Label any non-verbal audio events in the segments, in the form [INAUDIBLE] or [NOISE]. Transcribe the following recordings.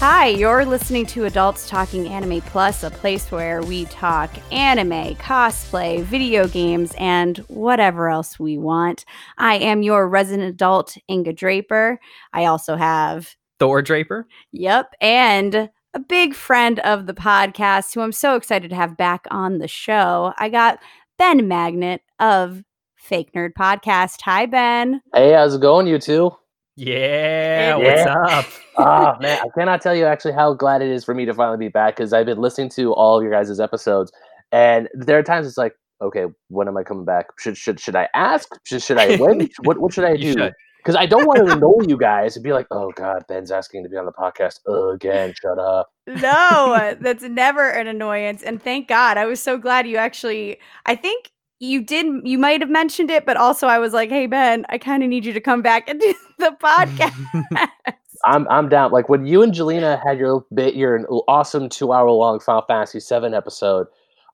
Hi, you're listening to Adults Talking Anime Plus, a place where we talk anime, cosplay, video games, and whatever else we want. I am your resident adult, Inga Draper. I also have, Thor Draper. yep, and a big friend of the podcast who I'm so excited to have back on the show. I got Ben Magnet of Fake Nerd Podcast. Hi, Ben. Hey, how's it going, you two? Yeah, Yeah. what's up? [LAUGHS] Ah, man, I cannot tell you actually how glad it is for me to finally be back because I've been listening to all of your guys' episodes, and there are times it's like, okay, when am I coming back? Should should should I ask? Should should I wait? [LAUGHS] what what should I do? Because I don't want to [LAUGHS] annoy you guys and be like, oh god, Ben's asking to be on the podcast again. Shut up. No, that's never an annoyance. And thank God. I was so glad you actually, I think you did, you might have mentioned it, but also I was like, hey, Ben, I kind of need you to come back and do [LAUGHS] the podcast. [LAUGHS] I'm I'm down. Like when you and Jelena had your bit, your awesome two hour long Final Fantasy VII episode.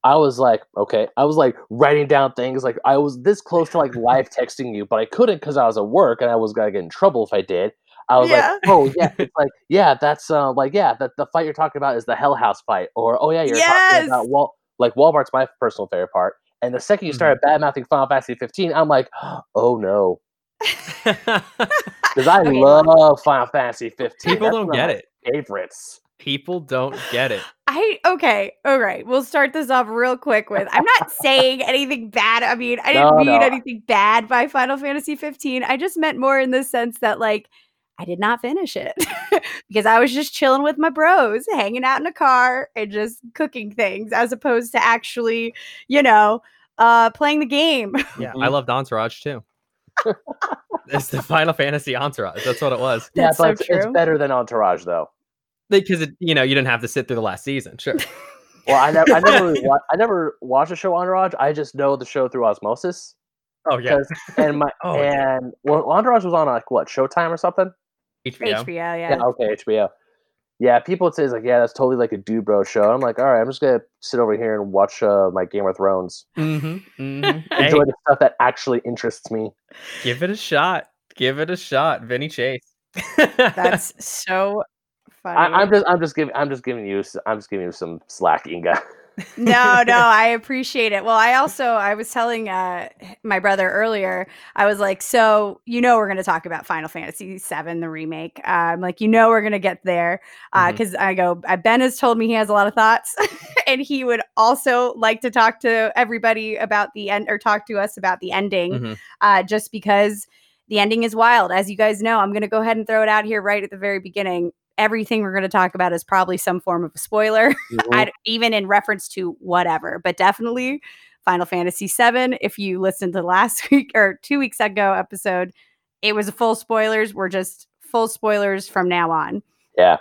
I was like, okay. I was like writing down things. Like I was this close to like live texting you, but I couldn't because I was at work and I was gonna get in trouble if I did. I was Yeah. like, oh yeah, [LAUGHS] it's like yeah, that's uh, like yeah, that the fight you're talking about is the Hell House fight, or oh yeah, you're Yes! talking about Wal like Wall Market's my personal favorite part. And the second you Mhm. started bad mouthing Final Fantasy 15, I'm like, [GASPS] oh no, [LAUGHS] because I Okay. love Final Fantasy 15. People That's don't get it. Favorites. People don't get it. [LAUGHS] I, okay, all right. We'll start this off real quick with I'm not saying [LAUGHS] anything bad. I mean, I didn't No, mean no. anything bad by Final Fantasy 15. I just meant more in the sense that, like, I did not finish it because I was just chilling with my bros, hanging out in a car and just cooking things as opposed to actually, you know, uh playing the game. [LAUGHS] Yeah. I loved Entourage too. it's the Final Fantasy Entourage. That's what it was. That's yeah, so but it's, it's true. better than Entourage, though. Because it, you know, you didn't have to sit through the last season. Sure. [LAUGHS] Well, I never, I never, really [LAUGHS] wa- I never watched the show Entourage. I just know the show through osmosis. Oh yeah. 'cause- and my Oh, yeah. and well, Entourage was on like what Showtime or something. HBO. HBO, yeah. Yeah, okay, HBO. Yeah, people would say it's like, yeah, that's totally like a dude bro show. I'm like, all right, I'm just gonna sit over here and watch uh, my Game of Thrones, Mm-hmm. mm-hmm. [LAUGHS] Hey, enjoy the stuff that actually interests me. give it a shot. Give it a shot, Vinny Chase. [LAUGHS] That's so funny. I, I'm just, I'm just giving, I'm just giving you, I'm just giving you some slack, Inga. [LAUGHS] no, no, [LAUGHS] I appreciate it. Well, I also I was telling uh my brother earlier. I was like, so you know we're going to talk about Final Fantasy VII, the remake. Uh, I'm like, you know we're going to get there because I go. Uh, ben has told me he has a lot of thoughts, [LAUGHS] and he would also like to talk to everybody about the end or talk to us about the ending, Mhm. uh, just because the ending is wild. As you guys know, I'm going to go ahead and throw it out here right at the very beginning. Everything we're going to talk about is probably some form of a spoiler. [LAUGHS] Mhm. I, even in reference to whatever, but definitely Final Fantasy VII. If you listened to last [LAUGHS] week or two weeks ago episode, it was full spoilers. We're just full spoilers from now on. Yeah.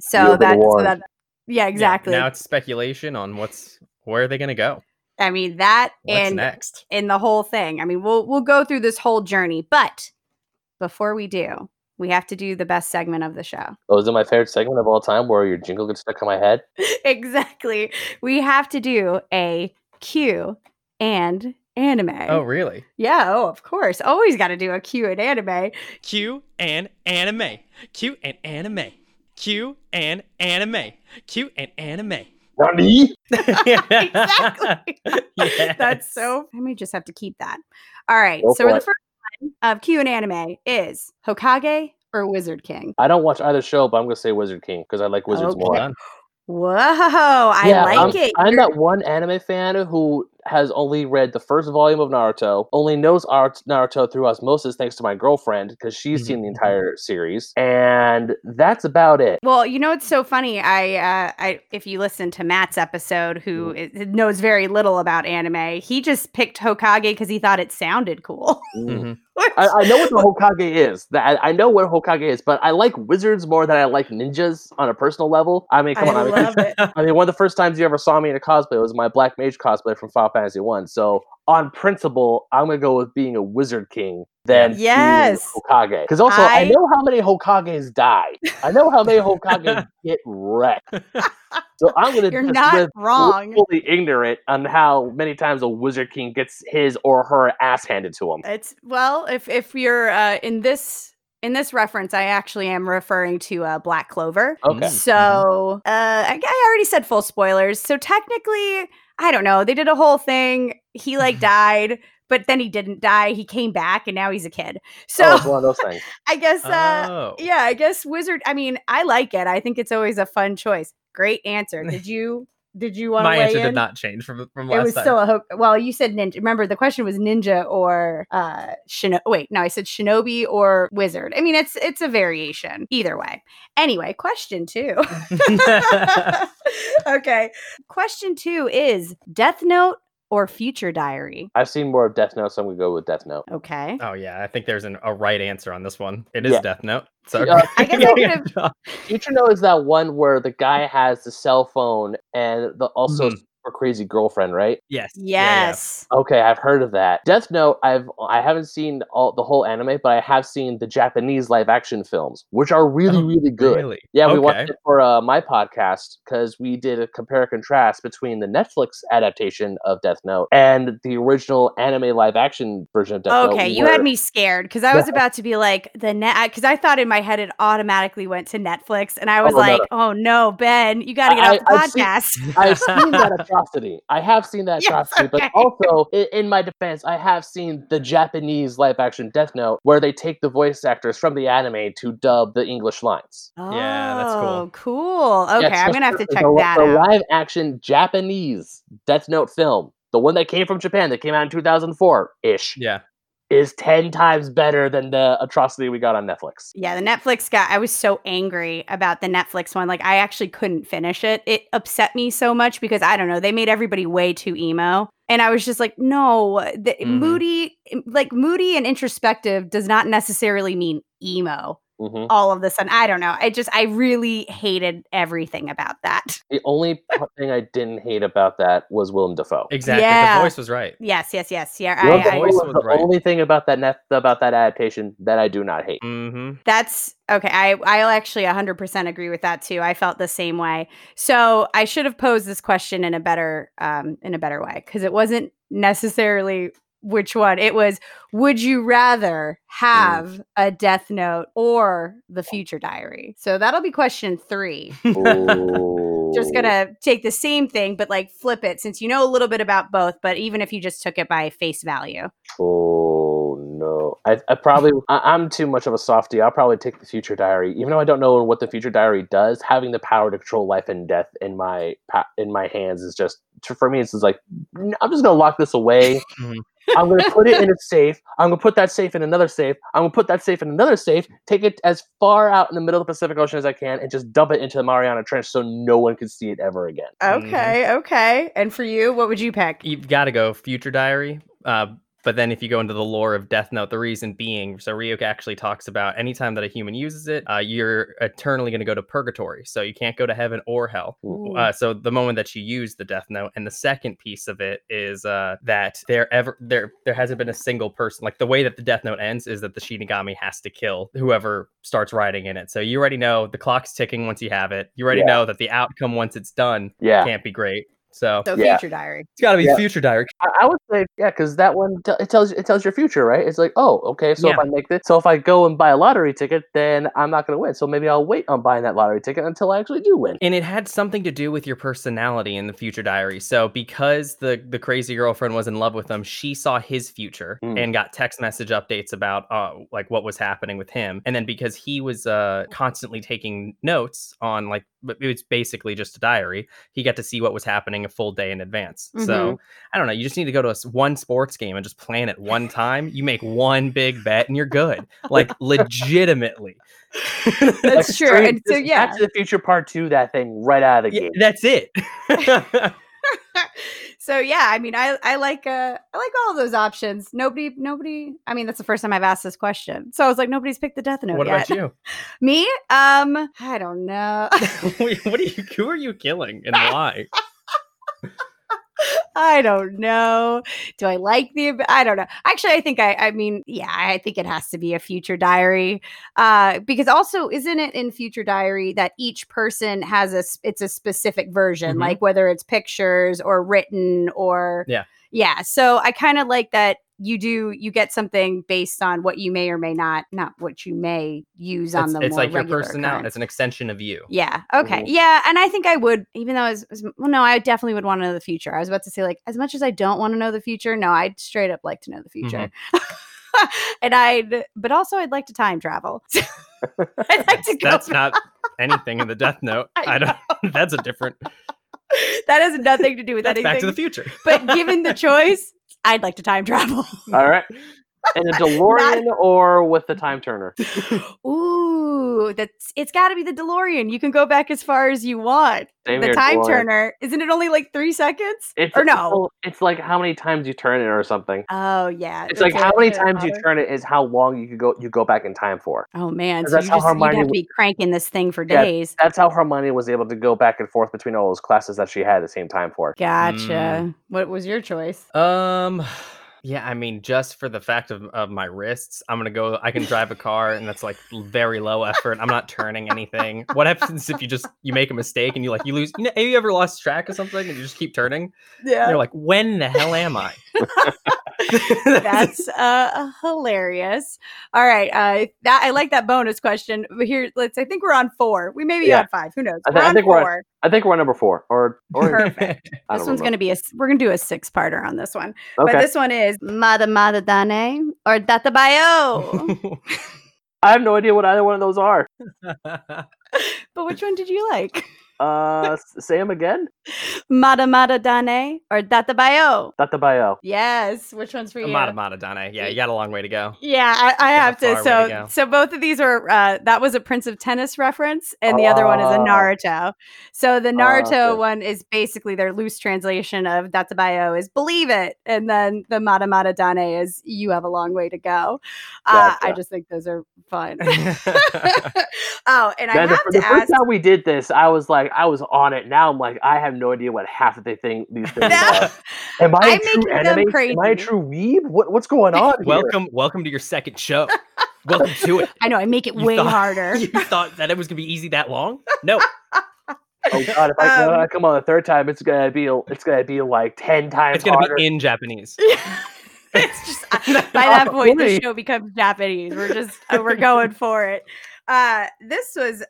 So You've that, so that, yeah, Yeah, exactly. now it's speculation on what's where are they going to go? I mean that What's and next? in the whole thing. I mean, we'll we'll go through this whole journey, but before we do, we have to do the best segment of the show. Oh, is it my favorite segment of all time where your jingle gets stuck in my head? [LAUGHS] exactly. We have to do a Q and anime. Oh, really? Yeah, oh, of course. Always got to do a Q and anime. Q and anime. Q and anime. Q and anime. Q and anime. Nani? [LAUGHS] exactly. [LAUGHS] Yes. That's so. I may just have to keep that. All right. Go so for the it. first one of Q and anime is Hokage or Wizard King. I don't watch either show, but I'm gonna say Wizard King because I like wizards Okay. more. Whoa! I Yeah, like I'm, it. I'm You're- that one anime fan who has only read the first volume of Naruto, only knows Art- Naruto through osmosis thanks to my girlfriend because she's seen the entire series, and that's about it. Well, you know it's so funny. I, uh, I, if you listen to Matt's episode, who Mm. i- knows very little about anime, he just picked Hokage because he thought it sounded cool. [LAUGHS] Mhm. I, I know what the Hokage is. That I, I know what Hokage is, but I like wizards more than I like ninjas on a personal level. I mean, come I on. I mean, it. [LAUGHS] I mean, one of the first times you ever saw me in a cosplay was my Black Mage cosplay from Final Fantasy One. So, on principle, I'm gonna go with being a Wizard King than being Yes. Hokage. Because also, I... I- know how many Hokages die. I know how many [LAUGHS] Hokages get wrecked. [LAUGHS] So I'm gonna You're not wrong. Fully ignorant on how many times a Wizard King gets his or her ass handed to him. It's well, if if you're uh, in this in this reference, I actually am referring to uh, Black Clover. Okay. So uh, I, I already said full spoilers. So technically, I don't know. They did a whole thing. He like [LAUGHS] died, but then he didn't die. He came back, and now he's a kid. So oh, it's one of those things. [LAUGHS] I guess, uh, Oh. yeah, I guess Wizard. I mean, I like it. I think it's always a fun choice. Great answer. [LAUGHS] Did you? Did you want to My answer in? did not change from from last time? It was time. still a hook. Well, you said ninja. Remember, the question was ninja or uh shino- Wait, no, I said shinobi or wizard. I mean, it's it's a variation either way. Anyway, question two. [LAUGHS] [LAUGHS] okay, question two is Death Note or Future Diary. I've seen more of Death Note, so I'm gonna go with Death Note. Okay, oh yeah, I think there's an, a right answer on this one. It is Yeah. Death Note. So Uh, [LAUGHS] I guess I could've- Future Note is that one where the guy has the cell phone and the also Mhm. Super crazy girlfriend, right? yes. Yeah, yeah. yes. Okay, I've heard of that. Death Note, I've I haven't seen all the whole anime, but I have seen the Japanese live action films, which are really Oh, really good. Really? Yeah, we watched it for uh, my podcast because we did a compare and contrast between the Netflix adaptation of Death Note and the original anime live action version of Death Note. Okay, you where- had me scared because I was [LAUGHS] about to be like the net because I thought in my head it automatically went to Netflix, and I was Oh, no, like, "Oh no, Ben, you got to get I- off the I've seen- podcast." I've seen that [LAUGHS] atrocity. I have seen that Yes, atrocity, okay. but also in, in my defense, I have seen the Japanese live action Death Note where they take the voice actors from the anime to dub the English lines. Yeah, that's cool. Oh, cool. Okay, Yeah, I'm gonna have to check the, that the out. live action Japanese Death Note film, the one that came from Japan that came out in 2004 ish, Yeah. Is 10 times better than the atrocity we got on Netflix. Yeah, the Netflix guy. I was so angry about the Netflix one. Like, I actually couldn't finish it. It upset me so much because I don't know. They made everybody way too emo, and I was just like, no. The, Mhm. Moody, like moody and introspective, does not necessarily mean emo. Hmm All of the sudden, I don't know. I just, I really hated everything about that. [LAUGHS] The only thing I didn't hate about that was Willem Dafoe. Exactly. Yeah. The voice was right. Yes, yes, yes. Yeah, Willem I, Dafoe I, voice was was the right. only thing about that net, about that adaptation that I do not hate. Mm-hmm. That's okay. I I'll actually 100% agree with that too. I felt the same way. So I should have posed this question in a better um in a better way because it wasn't necessarily which one. It was would you rather mm. have a death note or the future diary? So that'll be question 3. [LAUGHS] Just gonna take the same thing but like flip it since you know a little bit about both, but even if you just took it by face value. Oh no! I, I probably I, I'm too much of a softie. I'll probably take the future diary, even though I don't know what the future diary does. Having the power to control life and death in my in my hands is just for me. It's just like I'm just gonna lock this away. [LAUGHS] Mhm. I'm gonna put it in a safe. I'm gonna put that safe in another safe. I'm gonna put that safe in another safe. Take it as far out in the middle of the Pacific Ocean as I can, and just dump it into the Mariana Trench so no one can see it ever again. Okay, okay. And for you, what would you pick? You've got to go Future Diary. Uh, but then if you go into the lore of Death Note, the reason being, so Ryuk actually talks about anytime that a human uses it, uh, you're eternally going to go to purgatory. So you can't go to heaven or hell. Uh, so the moment that you use the Death Note, and the second piece of it is uh, that there ever there there hasn't been a single person like the way that the Death Note ends is that the Shinigami has to kill whoever starts writing in it. So you already know the clock's ticking once you have it. You already Yeah. know that the outcome once it's done Yeah, can't be great. So So Yeah. future diary. it's got to be Yeah. Future Diary. I, I would say yeah, because that one t- it tells it tells your future, right? It's like, oh, okay, so if I make this, so if I go and buy a lottery ticket, then I'm not going to win. So maybe I'll wait on buying that lottery ticket until I actually do win. and it had something to do with your personality in the future diary so because the the crazy girlfriend was in love with him she saw his future Mm. and got text message updates about uh like what was happening with him and then because he was uh constantly taking notes on like but it was basically just a diary he got to see what was happening a full day in advance so mm-hmm. i don't know you just need to go to a s- one sports game and just plan it one time you make one big bet and you're good like [LAUGHS] legitimately [LAUGHS] [LAUGHS] That's Like, true. straight- And so yeah. Back to the Future Part Two, that thing right out of the Yeah, gate. that's it so yeah, I mean, I I like uh I like all those options. Nobody, nobody. I mean, that's the first time I've asked this question, so I was like, nobody's picked the death note what yet. about you [LAUGHS] Me? Um, I don't know. [LAUGHS] What are you? Who are you killing and why? [LAUGHS] I don't know. Do I like the? I don't know. Actually, I think I. I mean, yeah, I think it has to be a future diary, uh, because also isn't it in future diary that each person has a? It's a specific version, Mhm. like whether it's pictures or written or Yeah. yeah. So I kind of like that you do you get something based on what you may or may not not what you may use on It's, the it's like your personality. occurrence. It's an extension of you. Yeah. Okay. Mhm. Yeah. And I think I would, even though as, as well, no, I definitely would want to know the future. I was about to say, like, as much as I don't want to know the future, no, I'd straight up like to know the future. [LAUGHS] and I'd, but also I'd like to time travel. [LAUGHS] I'd like to go. That's not [LAUGHS] anything in the Death Note. I I don't. That's a different. that has nothing to do with That's anything. Back to the Future. but given the choice, I'd like to time travel. All right. [LAUGHS] In a [LAUGHS] DeLorean or with the time turner? [LAUGHS] Ooh, that's it's got to be the DeLorean. You can go back as far as you want. Same the here, time DeLorean. turner, isn't it only like three seconds? It's, or no? It's, it's like how many times you turn it or something. Oh yeah, It's like that's how many a times you turn it is how long you could go you go back in time for. Oh man, so that's you how just you'd Hermione have to be cranking this thing for Yeah. days. That's how Hermione was able to go back and forth between all those classes that she had at the same time for. Gotcha. What was your choice? Um. Yeah, I mean, just for the fact of, of my wrists, I'm gonna go. I can drive a car, and that's like very low effort. I'm not turning anything. What happens if you just you make a mistake and you like you lose? You know, have you ever lost track of something and you just keep turning? Yeah, You're like, when the hell am I? [LAUGHS] [LAUGHS] that's [LAUGHS] uh hilarious. All right, uh, that I like that bonus question. Here, let's. I think we're on four. We may be Yeah. on five. Who knows? I we're I think we're on- I think we're on number four or or Perfect. [LAUGHS] This one's remember. to be a. We're going to do a six-parter on this one. okay. But this one is Mada Mada Dane or Dattebayo. I have no idea what either one of those are. but which one did you like? Uh, say them again. Mada Mada Dane or Dattebayo? Data bio. Yes. Which one's for you? Mada Mada Dane. Yeah, you got a long way to go. Yeah, I, I have to. far way to So, so both of these are. Uh, that was a Prince of Tennis reference, and the other one is a Oh. Naruto. So the Naruto okay. one is basically their loose translation of Dattebayo is "believe it," and then the Mada Mada Dane is "you have a long way to go." Uh, I just think those are fun. [LAUGHS] [LAUGHS] oh, and I Man, the, have the to first ask. time we did this, I was like, I was on it. Now I'm like, I have no idea what half of the thing these things Now- are. [LAUGHS] Am I I'm a true making them anime? Am I a true weeb? What, what's going on [LAUGHS] here? welcome, welcome to your second show. [LAUGHS] Welcome to it. I know I make it You way thought- harder. You thought that it was gonna be easy that long? No. Oh god, if I, Um, when I come on the third time, it's gonna be it's gonna be like ten times It's gonna harder. be in Japanese. it's just by that point the show becomes Japanese. We're just uh, we're going for it. Uh, this was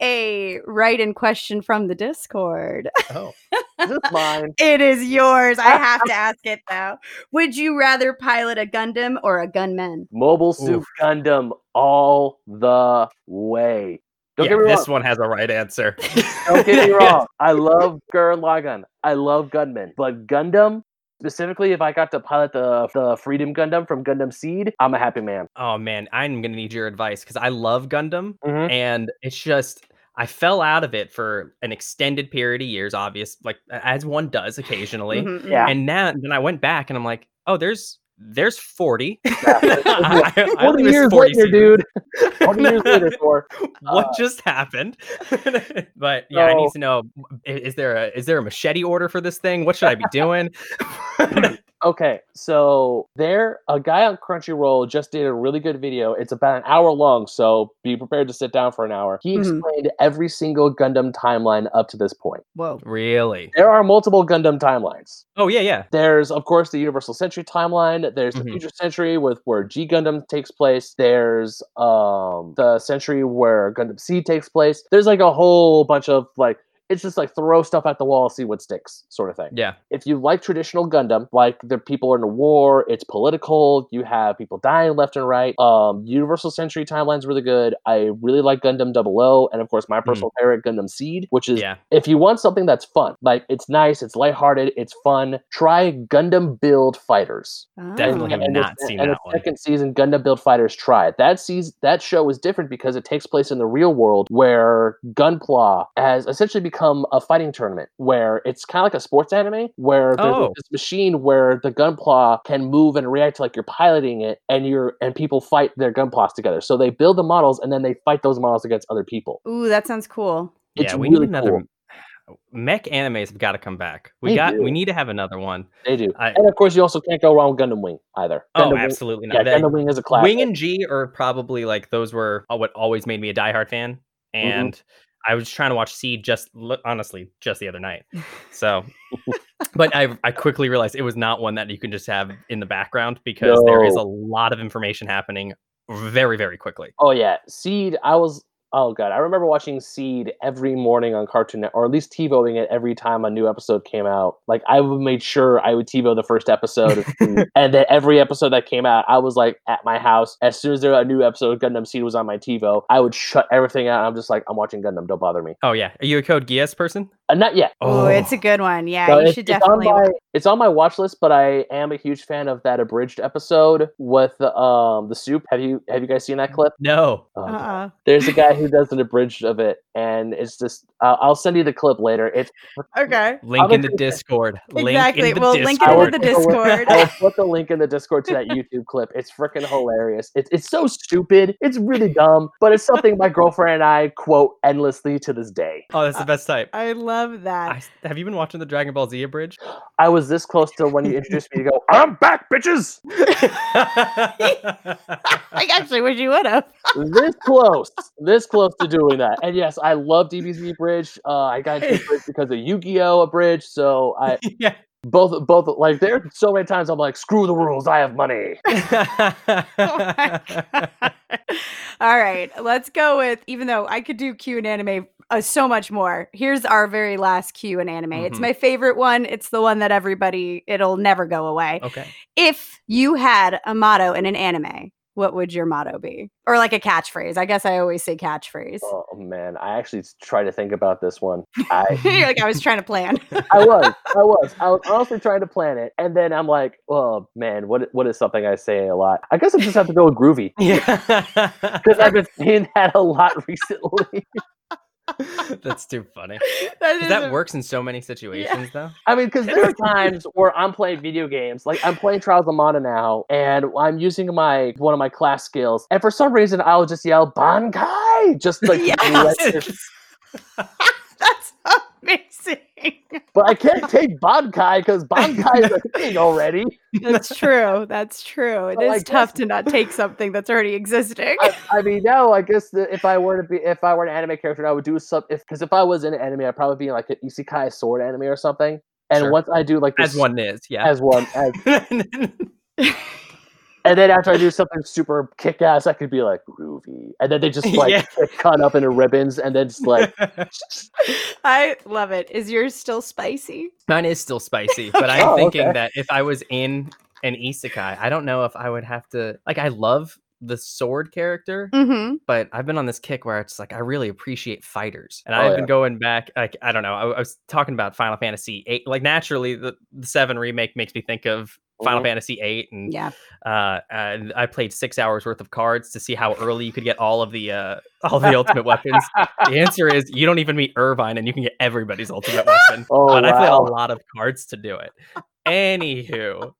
a write-in question from the Discord. Oh. this Is [LAUGHS] mine? It is yours. I [LAUGHS] have to ask it though. Would you rather pilot a Gundam or a gunman? Mobile Suit Oof. Gundam all the way. Don't yeah, get me this wrong. one has a right answer. [LAUGHS] Don't get me wrong. I love Gurren Lagann. I love Gunman, but Gundam. Specifically, if I got to pilot the the Freedom Gundam from Gundam Seed, I'm a happy man. Oh man, I'm gonna need your advice because I love Gundam, Mhm. and it's just I fell out of it for an extended period of years. Obvious, like as one does occasionally, Mhm, mhm. Yeah. and now then I went back and I'm like, oh, there's there's 40. [LAUGHS] Yeah. I- I Twenty only missed years 40 later, seasons. dude. [LAUGHS] Twenty years later, for what Uh, just happened? [LAUGHS] but yeah, I need to know: is there a is there a machete order for this thing? What should I be doing? Okay, so there, a guy on Crunchyroll just did a really good video. It's about an hour long, so be prepared to sit down for an hour. He Mhm. explained every single Gundam timeline up to this point. Whoa. really? There are multiple Gundam timelines. Oh yeah, yeah. There's, of course, the Universal Century timeline. There's the Mhm. Future Century with where G Gundam takes place. There's um the century where Gundam Seed takes place. There's like a whole bunch of like it's just like throw stuff at the wall, see what sticks, sort of thing Yeah. if you like traditional Gundam, like the people are in a war, it's political, you have people dying left and right. Um, Universal Century timeline's really good. I really like Gundam Double O, and of course my personal favorite, Gundam Seed, which is Yeah. if you want something that's fun, like it's nice, it's lighthearted, it's fun, try Gundam Build Fighters. Definitely Oh. have And not seen and that the one. second season, Gundam Build Fighters. Try it. That season, that show is different because it takes place in the real world, where Gunpla has essentially become a fighting tournament, where it's kind of like a sports anime, where there's Oh. this machine where the Gunpla can move and react like you're piloting it, and you're and people fight their Gunplas together. So they build the models, and then they fight those models against other people. Ooh, that sounds cool. It's yeah, we really need another. cool. Mech animes have got to come back. We They got. do. We need to have another one. They do, I- and of course, you also can't go wrong with Gundam Wing either. Oh, Gundam Wing- absolutely Yeah, not. That- Gundam Wing is a classic. Wing and G are probably like those were uh, what always made me a diehard fan, and I was trying to watch Seed just honestly just the other night. [LAUGHS] So [LAUGHS] but I I quickly realized it was not one that you can just have in the background because there is a lot of information happening very very quickly. Oh yeah, Seed. I was. Oh god, I remember watching Seed every morning on Cartoon Network, or at least TiVoing it every time a new episode came out. Like I would made sure I would TiVo the first episode, [LAUGHS] and then every episode that came out, I was like at my house. As soon as there a new episode of Gundam Seed was on my TiVo, I would shut everything out. I'm just like, I'm watching Gundam. Don't bother me. Oh yeah, are you a Code Geass person? Uh, not yet. Oh, it's a good one. Yeah, So you it's, should it's definitely. on my it's on my watch list, but I am a huge fan of that abridged episode with the um the soup. Have you have you guys seen that clip? no. God. uh-uh. There's a guy who does an abridged of it, and it's just uh, I'll send you the clip later. It's Okay. Link in the a- Discord. Link Exactly. in We'll link it Discord. into the Discord. I'll put the link in the Discord to that YouTube clip. It's freaking hilarious. It's it's so stupid. It's really dumb, but it's something my girlfriend and I quote endlessly to this day. Oh, that's the best type. I love that. I s have you been watching the Dragon Ball Z abridged? I was this close to when you introduced me to go. I'm back, bitches. [LAUGHS] [LAUGHS] I actually wish you would have. this close, this close to doing that. And yes, I love DBZ Bridge. Uh, I got into [LAUGHS] Bridge because of Yu-Gi-Oh! Bridge. So I [LAUGHS] yeah. both both like there are so many times I'm like, screw the rules, I have money. [LAUGHS] Oh. All right, let's go with. Even though I could do Q and anime uh, so much more, here's our very last Q and anime. It's Mhm. my favorite one. It's the one that everybody. It'll never go away. okay. If you had a motto in an anime, what would your motto be? Or like a catchphrase? I guess I always say catchphrase. Oh man, I actually try to think about this one. [LAUGHS] I You're like I was trying to plan. [LAUGHS] I was, I was, I was honestly trying to plan it, and then I'm like, oh man, what what is something I say a lot? I guess I just have to go with groovy [LAUGHS] Yeah. because I've been saying that a lot recently. [LAUGHS] That's too funny. [LAUGHS] that 'Cause That a- works in so many situations, though. I mean, because [LAUGHS] there are times where I'm playing video games, like I'm playing Trials of Mana now, and I'm using my one of my class skills, and for some reason I'll just yell "Bankai!" just like Yes. Let this- That's amazing. but I can't [LAUGHS] take Bankai because [LAUGHS] Bankai is a thing already. That's true. That's true. It Well, I is tough guess- to not take something that's already existing. I, I mean, no, I guess that if I were to be, if I were an anime character, I would do some. If because if I was in an anime, I'd probably be like an isekai sword anime or something. And Sure. once I do like As one is, yeah. as one, as, [LAUGHS] and then after I do something super kick ass, I could be like groovy, and then they just [LAUGHS] like Yeah. cut up into ribbons, and then just like [LAUGHS] I love it. Is yours still spicy? Mine is still spicy, [LAUGHS] but I'm Oh, thinking okay. that if I was in an isekai, I don't know if I would have to. Like, I love the sword character, Mm-hmm. but I've been on this kick where it's like I really appreciate fighters, and Oh, I've yeah. been going back. Like, I don't know. I, I was talking about Final Fantasy eight. Like, naturally, the, the seven remake makes me think of Final. Fantasy eight, and Yeah. uh, and I played six hours worth of cards to see how early you could get all of the uh, all the ultimate weapons. [LAUGHS] The answer is you don't even meet Irvine, and you can get everybody's ultimate [LAUGHS] weapon. Oh, and I play a lot of cards to do it. Anywho,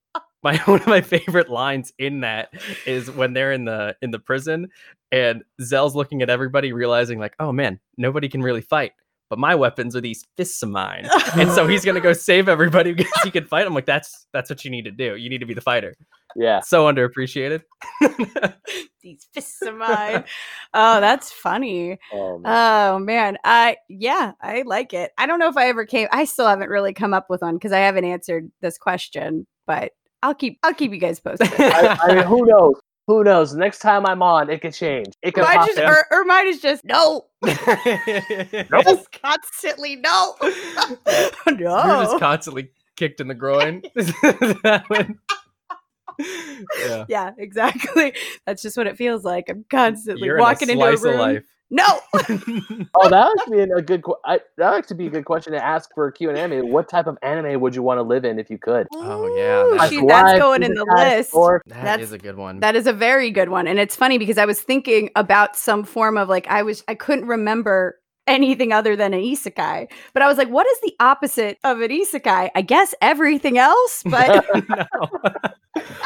my [LAUGHS] one of my favorite lines in that is when they're in the in the prison, and Zell's looking at everybody, realizing like, oh man, nobody can really fight. But my weapons are these fists of mine, and so he's gonna go [LAUGHS] save everybody [LAUGHS] because he can fight. I'm like, that's that's what you need to do. You need to be the fighter. yeah. So underappreciated. [LAUGHS] These fists of mine. oh, that's funny. Um, Oh man, I yeah, I like it. I don't know if I ever came. I still haven't really come up with one because I haven't answered this question, but I'll keep I'll keep you guys posted. I, I mean, who knows? Who knows? Next time I'm on, it could change. It could mine just or, or mine is just no, [LAUGHS] [LAUGHS] Nope. just constantly no, [LAUGHS] no. You're just constantly kicked in the groin. Yeah. yeah, exactly. That's just what it feels like. I'm constantly You're walking in a into a room. Life. No, [LAUGHS] Oh, that would be a good. I, that would actually be a good question to ask for a Q and anime. What type of anime would you want to live in if you could? Oh, yeah, Ooh, that's- that's going in the list. That That's- is a good one. That is a very good one. And it's funny because I was thinking about some form of like I was I couldn't remember anything other than an isekai. But I was like, what is the opposite of an isekai? I guess everything else, [LAUGHS] but [LAUGHS]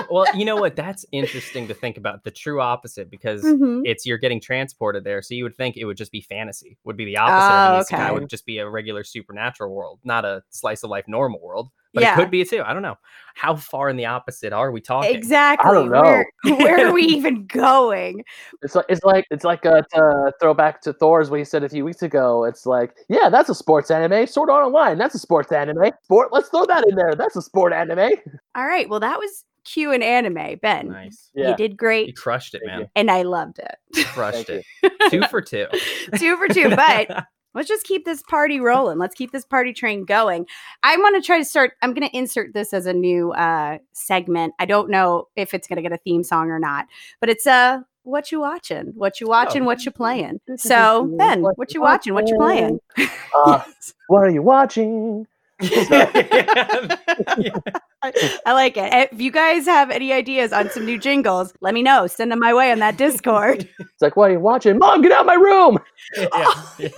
well, you know what? That's interesting to think about. The true opposite, because Mhm. it's you're getting transported there. So you would think it would just be fantasy. Would be the opposite Oh, of an isekai. okay. Would just be a regular supernatural world, not a slice of life normal world. But Yeah. it could be too. I don't know. How far in the opposite are we talking? Exactly. I don't know. Where, [LAUGHS] where are we [LAUGHS] even going? It's like it's like it's like uh, a, to uh, throw back to Thor's what he said a few weeks ago. It's like, yeah, that's a sports anime. Sword Art Online, that's a sports anime. Sport, let's throw that in there. That's a sport anime. All right. Well, that was Q and anime. Ben, Nice. Yeah. you did great. You crushed it, man. and I loved it. Crushed Thank it. two for two. [LAUGHS] Two for two, but let's just keep this party rolling. Let's keep this party train going. I want to try to start. I'm going to insert this as a new uh, segment. I don't know if it's going to get a theme song or not, but it's uh, what you watching? What you watching? Oh. What you playing? So Ben, what you watching? What you playing? Uh, what are you watching? [LAUGHS] I like it. If you guys have any ideas on some new jingles, let me know. Send them my way on that Discord. It's like, what are you watching? Mom, get out of my room. [LAUGHS] [LAUGHS] yeah, yeah.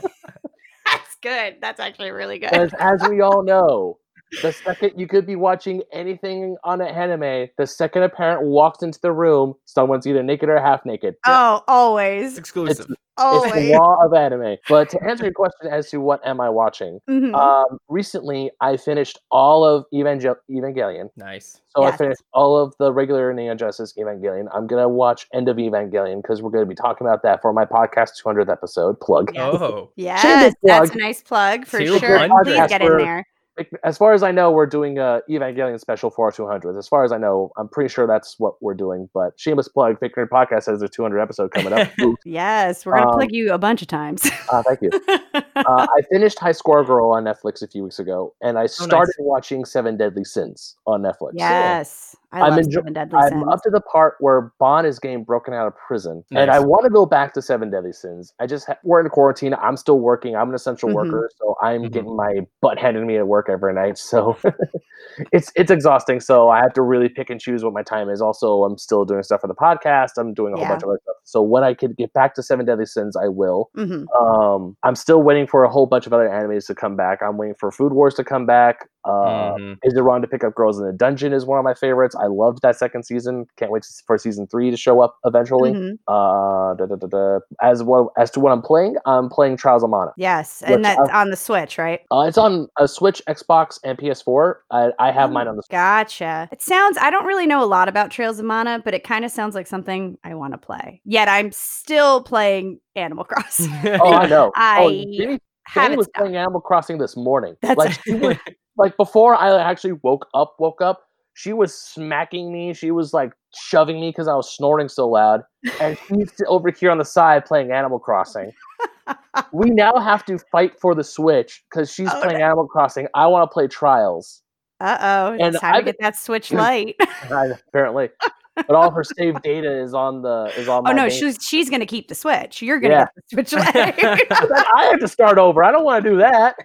Good. That's actually really good. As, as we all know, the second you could be watching anything on an anime, the second a parent walks into the room, someone's either naked or half naked. Oh, always. Exclusive. It's the law of anime. But to answer your question as to what am I watching, Mhm. um, recently I finished all of Evangel- Evangelion. nice. So Yes. I finished all of the regular Neon Genesis Evangelion. I'm gonna watch End of Evangelion because we're gonna be talking about that for my podcast 200th episode. Plug. Yes. Oh. yes, Shameless that's a nice plug for Two sure. Please get in For- there. Like, As far as I know, we're doing a Evangelion special for our 200th. As far as I know, I'm pretty sure that's what we're doing. But shameless plug, Nerd Podcast has their 200 episode coming up. [LAUGHS] Yes, we're gonna Um, plug you a bunch of times. uh, [LAUGHS] thank you. [LAUGHS] Uh, I finished High Score Girl on Netflix a few weeks ago, and I started watching Seven Deadly Sins on Netflix. yes, I I'm love enjo- Seven Deadly I'm Sins. up to the part where Ban is getting broken out of prison, and I want to go back to Seven Deadly Sins. I just ha- we're in quarantine. I'm still working. I'm an essential Mhm. worker, so I'm Mhm. getting my butt handed to me at work every night. So [LAUGHS] it's it's exhausting. So I have to really pick and choose what my time is. Also, I'm still doing stuff for the podcast. I'm doing a whole Yeah. bunch of other stuff. So when I could get back to Seven Deadly Sins, I will. Mhm. Um, I'm still waiting for a whole bunch of other animes to come back. I'm waiting for Food Wars to come back. Uh, Mhm. Is it wrong to pick up Girls in the Dungeon? Is one of my favorites. I loved that second season. Can't wait for season three to show up eventually. Mhm. Uh, da, da, da, da. As well as to what I'm playing, I'm playing Trials of Mana. Yes, and that's I've- on the Switch, right? Uh, it's on a Switch, Xbox, and PS4. I, I have Oh, mine on the. Switch. Gotcha. It sounds, I don't really know a lot about Trials of Mana, but it kind of sounds like something I want to play. Yet I'm still playing Animal [LAUGHS] Crossing. Oh, I know. [LAUGHS] oh, I Jenny, have Jenny was stuck. playing Animal Crossing this morning. That's like she was, [LAUGHS] like before I actually woke up. Woke up. She was smacking me. She was like shoving me because I was snoring so loud. And [LAUGHS] she's over here on the side playing Animal Crossing. [LAUGHS] we now have to fight for the Switch because she's Oh, playing Animal Crossing. I want to play Trials. Uh oh. And It's time to I've- get that Switch [LAUGHS] Lite. Apparently, but all her saved data is on the is on. oh no, she's she's gonna keep the Switch. You're gonna Yeah. get the Switch. I have to start over. I don't want to do that.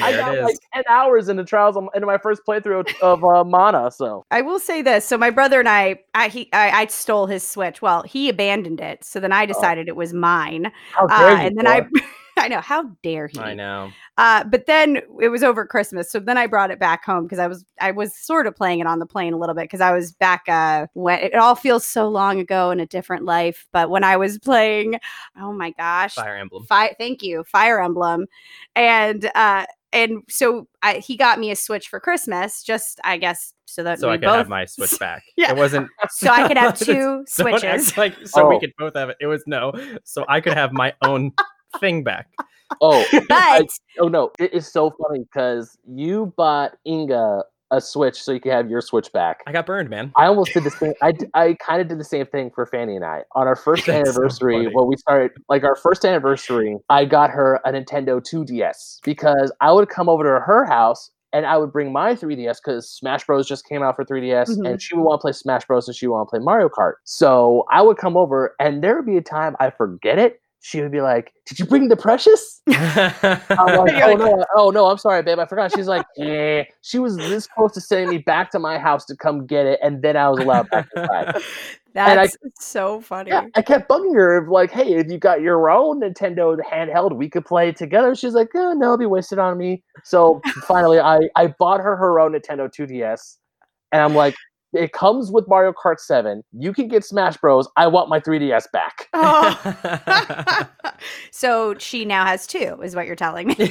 I There got like ten hours into Trials of- into my first playthrough of uh, Mana. So I will say this. So my brother and I, I he I, I stole his Switch. Well, he abandoned it. So then I decided it was mine. how Uh, you? and then Thor? I [LAUGHS] I know how dare he. I know. Uh, but then it was over Christmas, so then I brought it back home because I was I was sort of playing it on the plane a little bit because I was back uh when it all feels so long ago in a different life. But when I was playing, oh my gosh, Fire Emblem. Fi- thank you, Fire Emblem, and uh and so I, he got me a Switch for Christmas, just I guess so that So I could both have my Switch [LAUGHS] back. Yeah. It wasn't. so I could [LAUGHS] have two Switches. like so we Oh. could both have it. It was no. So I could have my own thing back. oh [LAUGHS] But oh no, it is so funny because you bought Inga a Switch so you could have your Switch back. I got burned, man. I almost did the same. I, I kind of did the same thing for Fanny and I on our first [LAUGHS] That's anniversary. funny. when we started, like our first anniversary, I got her a Nintendo 2DS because I would come over to her house and I would bring my 3DS because Smash Bros just came out for 3DS, Mhm. and she would want to play Smash Bros and she would want to play Mario Kart. So I would come over, and there would be a time I forget it. She would be like, "Did you bring the Precious?" [LAUGHS] I'm like, oh no, oh no, I'm sorry, babe, I forgot. She's like, [LAUGHS] eh. She was this close to sending me back to my house to come get it, and then I was allowed back inside. [LAUGHS] I- that's so funny. Yeah, I kept bugging her of like, hey, if you got your own Nintendo handheld, we could play together. She's like, oh, no, it'll be wasted on me. So finally, I I bought her her own Nintendo 2DS, and I'm like, it comes with Mario Kart 7. You can get Smash Bros. I want my 3DS back. [LAUGHS] Oh. so she now has two, is what you're telling me. [LAUGHS]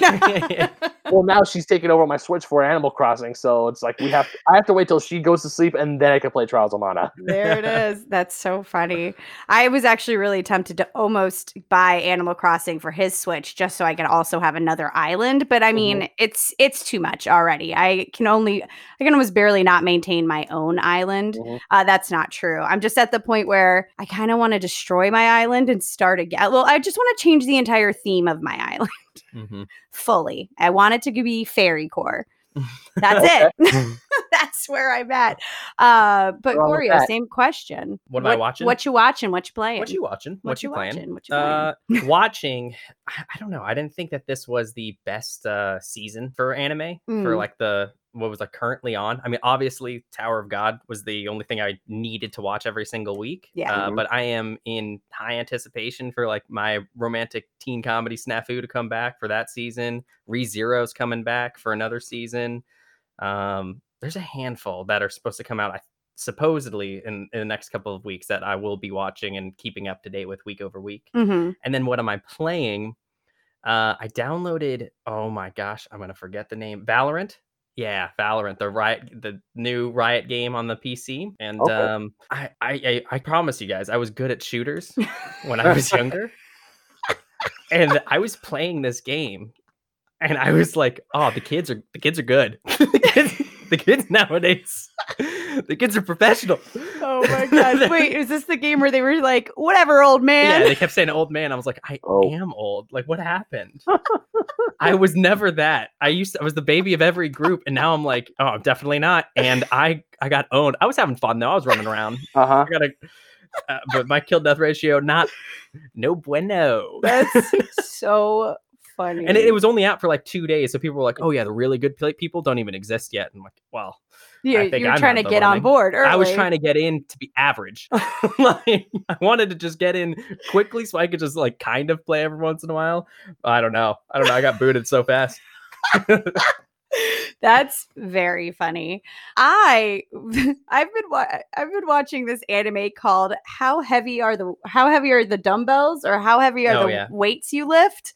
well, now she's taking over my Switch for Animal Crossing, so it's like we have. To, I have to wait till she goes to sleep, and then I can play Trials of Mana. there it is. [LAUGHS] That's so funny. I was actually really tempted to almost buy Animal Crossing for his Switch just so I could also have another island, but I mean, Mhm. it's it's too much already. I can only I can almost barely not maintain my own island. Mhm. Uh, that's not true. I'm just at the point where I kind of want to destroy my island and start again. Well, I just want to change the entire theme of my [LAUGHS] island Mhm. fully. I want it to be fairy core. That's [LAUGHS] it. [LAUGHS] That's where I'm at. Uh, but Gorio, same question. What am I watching? What you watching? What you playing? What you watching? What, What you you playing? watching? What you uh, watching. I I don't know. I didn't think that this was the best uh, season for anime for Mm. like the what was like currently on. I mean, obviously, Tower of God was the only thing I needed to watch every single week. Yeah. Uh, Mhm. but I am in high anticipation for like my romantic teen comedy snafu to come back for that season. Re Zero's coming back for another season. Um, there's a handful that are supposed to come out. I supposedly in, in the next couple of weeks that I will be watching and keeping up to date with week over week. Mhm. And then what am I playing? Uh, I downloaded. Oh my gosh, I'm gonna forget the name. Valorant. Yeah, Valorant, the riot, the new Riot game on the PC. And Okay. um, I, I, I, I promise you guys, I was good at shooters when I was [LAUGHS] younger, and I was playing this game, and I was like, oh, the kids are the kids are good. [LAUGHS] the, kids, [LAUGHS] nowadays, the kids are professional. Oh my god! [LAUGHS] Wait, is this the game where they were like, "Whatever, old man"? Yeah, they kept saying old man. I was like, I Oh. am old. Like, what happened? [LAUGHS] I was never that. I used to, I was the baby of every group, and now I'm like, oh, I'm definitely not. And I I got owned. I was having fun though. I was running around. Uh huh. I got a, uh, but my kill death ratio not no bueno. That's so funny. and it, it was only out for like two days, so people were like, "Oh yeah, the really good pl- people don't even exist yet." I'm like, "Well, you, I think you're I'm trying to get on board. Early. I was trying to get in to be average. [LAUGHS] [LAUGHS] like I wanted to just get in quickly so I could just like kind of play every once in a while. I don't know. I don't know. I got booted so fast. [LAUGHS] That's very funny. I I've been wa- I've been watching this anime called How Heavy Are the How Heavy Are the Dumbbells or How Heavy Are Oh, the yeah. Weights You Lift?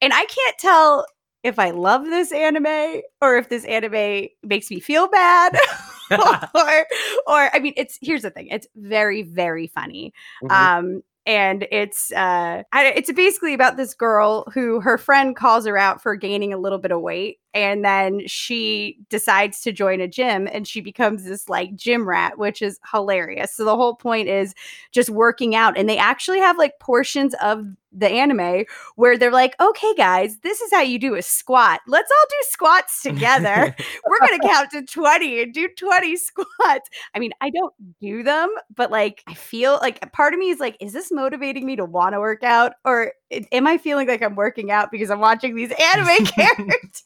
And I can't tell if I love this anime or if this anime makes me feel bad. [LAUGHS] [LAUGHS] or or I mean it's here's the thing. It's very very funny. Mhm. Um, and it's uh, it's basically about this girl who her friend calls her out for gaining a little bit of weight, and then she decides to join a gym, and she becomes this like gym rat, which is hilarious. So the whole point is just working out, and they actually have like portions of the anime where they're like, "Okay, guys, this is how you do a squat. Let's all do squats together." [LAUGHS] we're gonna count to 20 and do 20 [LAUGHS] squats. I mean, I don't do them, but like I feel like part of me is like, is this motivating me to want to work out? Or am I feeling like I'm working out because I'm watching these anime [LAUGHS] characters?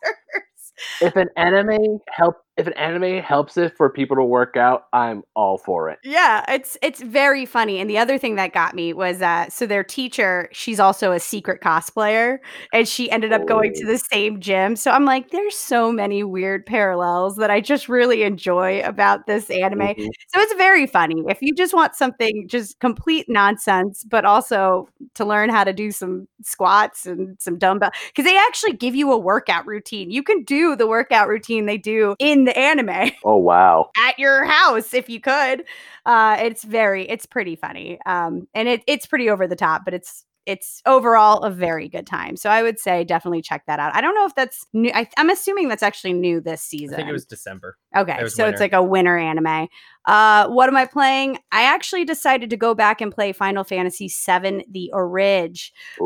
if an anime help, if an anime helps it for people to work out, I'm all for it. Yeah, it's it's very funny. And the other thing that got me was uh so their teacher, she's also a secret cosplayer and she ended up going to Oh. the same gym. So I'm like, there's so many weird parallels that I just really enjoy about this anime. Mhm. So it's very funny. If you just want something just complete nonsense, but also to learn how to do some squats and some dumbbell, because they actually give you a workout routine. You can do the workout routine they do in the anime [LAUGHS] Oh wow. at your house if you could. Uh, it's very, it's pretty funny. Um, and it, it's pretty over the top, but it's it's overall a very good time. So I would say definitely check that out. I don't know if that's new. I, I'm assuming that's actually new this season. I think it was December. Okay, was so it's like a winter anime. Uh, what am I playing? I actually decided to go back and play Final Fantasy VII: The Orig.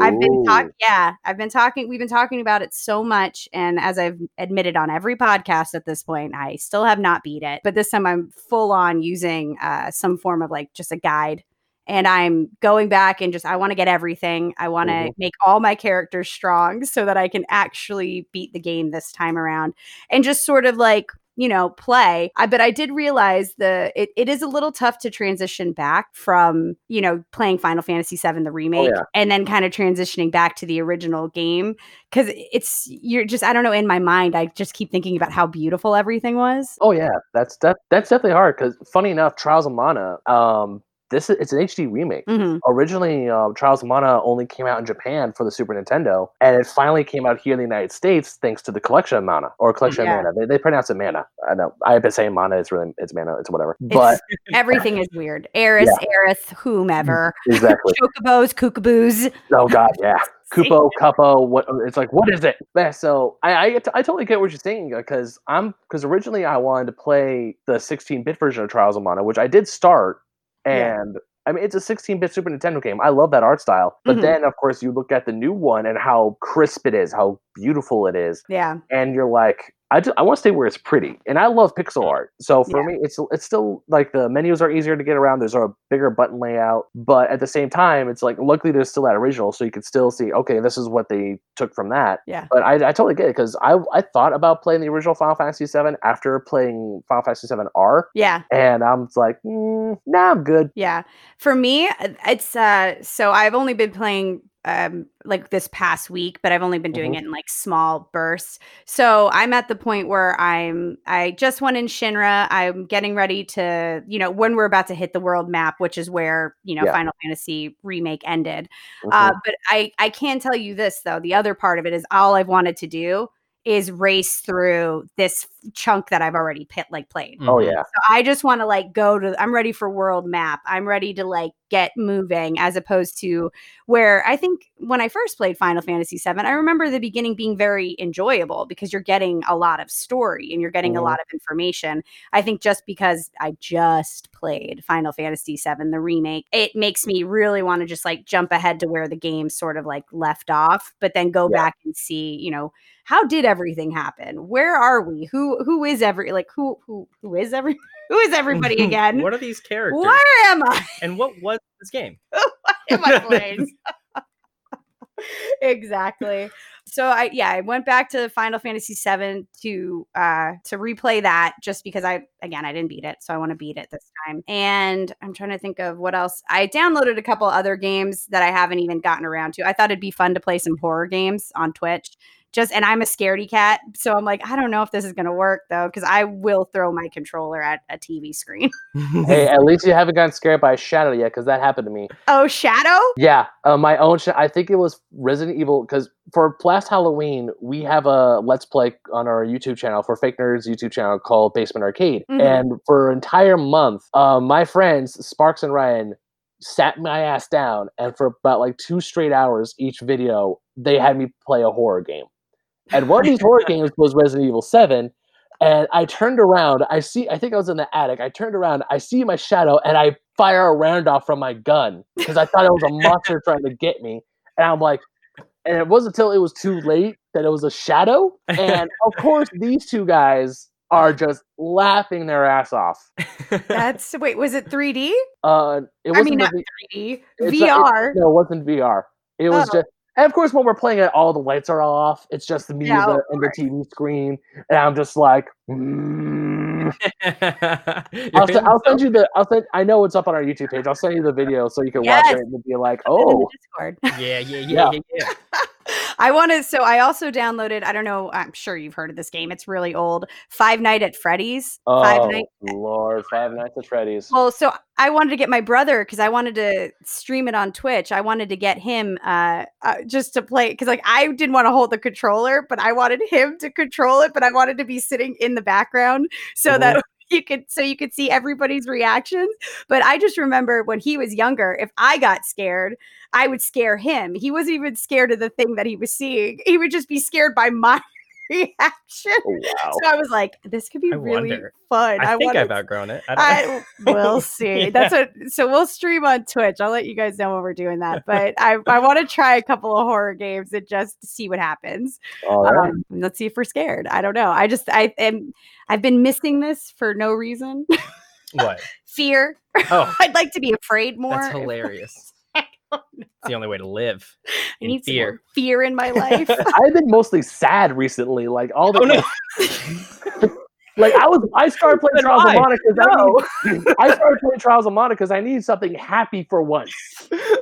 I've been talking, yeah, I've been talking. We've been talking about it so much, and as I've admitted on every podcast at this point, I still have not beat it. But this time, I'm full on using uh, some form of like just a guide. And I'm going back and just I want to get everything. I want to Mhm. make all my characters strong so that I can actually beat the game this time around and just sort of like you know, play. I but I did realize the it, it is a little tough to transition back from, you know, playing Final Fantasy VII the remake yeah. and then kind of transitioning back to the original game cuz it's you're just I don't know in my mind I just keep thinking about how beautiful everything was. Oh yeah, that's that, that's definitely hard because funny enough, Trials of Mana, um, this is it's an HD remake. Mhm. Originally, um, Trials of Mana only came out in Japan for the Super Nintendo, and it finally came out here in the United States thanks to the Collection of Mana or Collection Yeah. of Mana. They, they pronounce it Mana. I know. I've been saying Mana. It's really it's Mana. It's whatever. But [LAUGHS] Everything is weird. Eris, Aerith, whomever. [LAUGHS] exactly. Chocobos, kookaboos. Oh god, yeah. [LAUGHS] Kupo, Cupo, what? It's like, what is it? Yeah, so I, I, I totally get what you're saying because I'm because originally I wanted to play the 16-bit version of Trials of Mana, which I did start, Yeah. and I mean it's a 16-bit Super Nintendo game. I love that art style, but Mhm. then of course you look at the new one and how crisp it is, how beautiful it is, Yeah. and you're like, I, just, I want to stay where it's pretty, and I love pixel art. So for me, it's it's still like the menus are easier to get around. There's a bigger button layout, but at the same time, it's like luckily there's still that original, so you can still see, okay, this is what they took from that. Yeah. But I, I totally get it because I I thought about playing the original Final Fantasy VII after playing Final Fantasy VII R, Yeah. and I'm like, mm, nah, I'm good. Yeah. For me, uh, it's uh so I've only been playing um like this past week, but I've only been doing Mhm. it in like small bursts. So I'm at the point where I'm I just went in Shinra. I'm getting ready to, you know, when we're about to hit the world map, which is where, you know, Yeah. Final Fantasy remake ended. Uh, Mhm. but I I can tell you this though. The other part of it is all I've wanted to do is race through this chunk that I've already pit like played. oh Mhm. yeah, So I just want to like go to I'm ready for world map. I'm ready to like get moving as opposed to where I think when I first played Final Fantasy 7, I remember the beginning being very enjoyable because you're getting a lot of story and you're getting a Mhm. lot of information. I think just because I just played Final Fantasy 7 the remake, it makes me really want to just like jump ahead to where the game sort of like left off, but then go Yeah. back and see, you know, how did everything happen? Where are we? Who who is every like who who who is every [LAUGHS] who is everybody [LAUGHS] again? what are these characters? Where am I? [LAUGHS] And what was this game? Am I playing? exactly. So I yeah, I went back to Final Fantasy VII to uh to replay that just because I again I didn't beat it, so I want to beat it this time. And I'm trying to think of what else. I downloaded a couple other games that I haven't even gotten around to. I thought it'd be fun to play some horror games on Twitch. Just and I'm a scaredy cat, so I'm like, I don't know if this is gonna work though, because I will throw my controller at a TV screen. [LAUGHS] hey, at least you haven't gotten scared by a shadow yet, because that happened to me. oh, Shadow? Yeah, uh, my own. Sh- I think it was Resident Evil because for last Halloween we have a Let's Play on our YouTube channel for Fake Nerds YouTube channel called Basement Arcade, Mhm. and for an entire month, uh, my friends Sparks and Ryan sat my ass down, and for about like two straight hours each video, they had me play a horror game, and one of these horror games was Resident Evil Seven. And I turned around. I see. I think I was in the attic. I turned around. I see my shadow, and I fire a round off from my gun because I thought it was a monster [LAUGHS] trying to get me. And I'm like, and it wasn't until it was too late that it was a shadow. And of course, these two guys are just laughing their ass off. That's wait, was it 3D? Uh, it wasn't mean, not 3D, it's not- VR. it- no, it wasn't VR. It was Oh. just. And of course, when we're playing it, all the lights are off. It's just the music Yeah, of and the TV screen, and I'm just like, [LAUGHS] mm. I'll, I'll so- send you the. I'll send. I know it's up on our YouTube page. I'll send you the video so you can watch Yes. it and be like, Put it in the oh, Yeah, yeah, yeah, Yeah. yeah, yeah. I want to. So I also downloaded. I don't know. I'm sure you've heard of this game. It's really old. Five Night at Freddy's. oh, Five Night. Lord, Five Nights at Freddy's. Well, so I wanted to get my brother because I wanted to stream it on Twitch. I wanted to get him uh, uh just to play because like I didn't want to hold the controller, but I wanted him to control it. But I wanted to be sitting in the background so Mhm. that [LAUGHS] you could so you could see everybody's reactions. But I just remember when he was younger, if I got scared, I would scare him. He wasn't even scared of the thing that he was seeing. He would just be scared by my [LAUGHS] reaction. Oh, wow. So I was like, this could be I really wonder. fun. I, think wanna I've outgrown it. I don't I will [LAUGHS] see. Yeah. That's what. So we'll stream on Twitch. I'll let you guys know when we're doing that. [LAUGHS] But I, I want to try a couple of horror games and just see what happens. All right. Um, let's see if we're scared. I don't know. I just I am. I've been missing this for no reason. what? Fear. Oh, I'd like to be afraid more. that's hilarious. I don't It's the only way to live. I need fear. more fear in my [LAUGHS] life. [LAUGHS] I've been mostly sad recently. Like all the Oh no! [LAUGHS] Like I was, I started playing Then Trials of Monica. Mana because I, need, I started playing Trials of Monica because I needed something happy for once.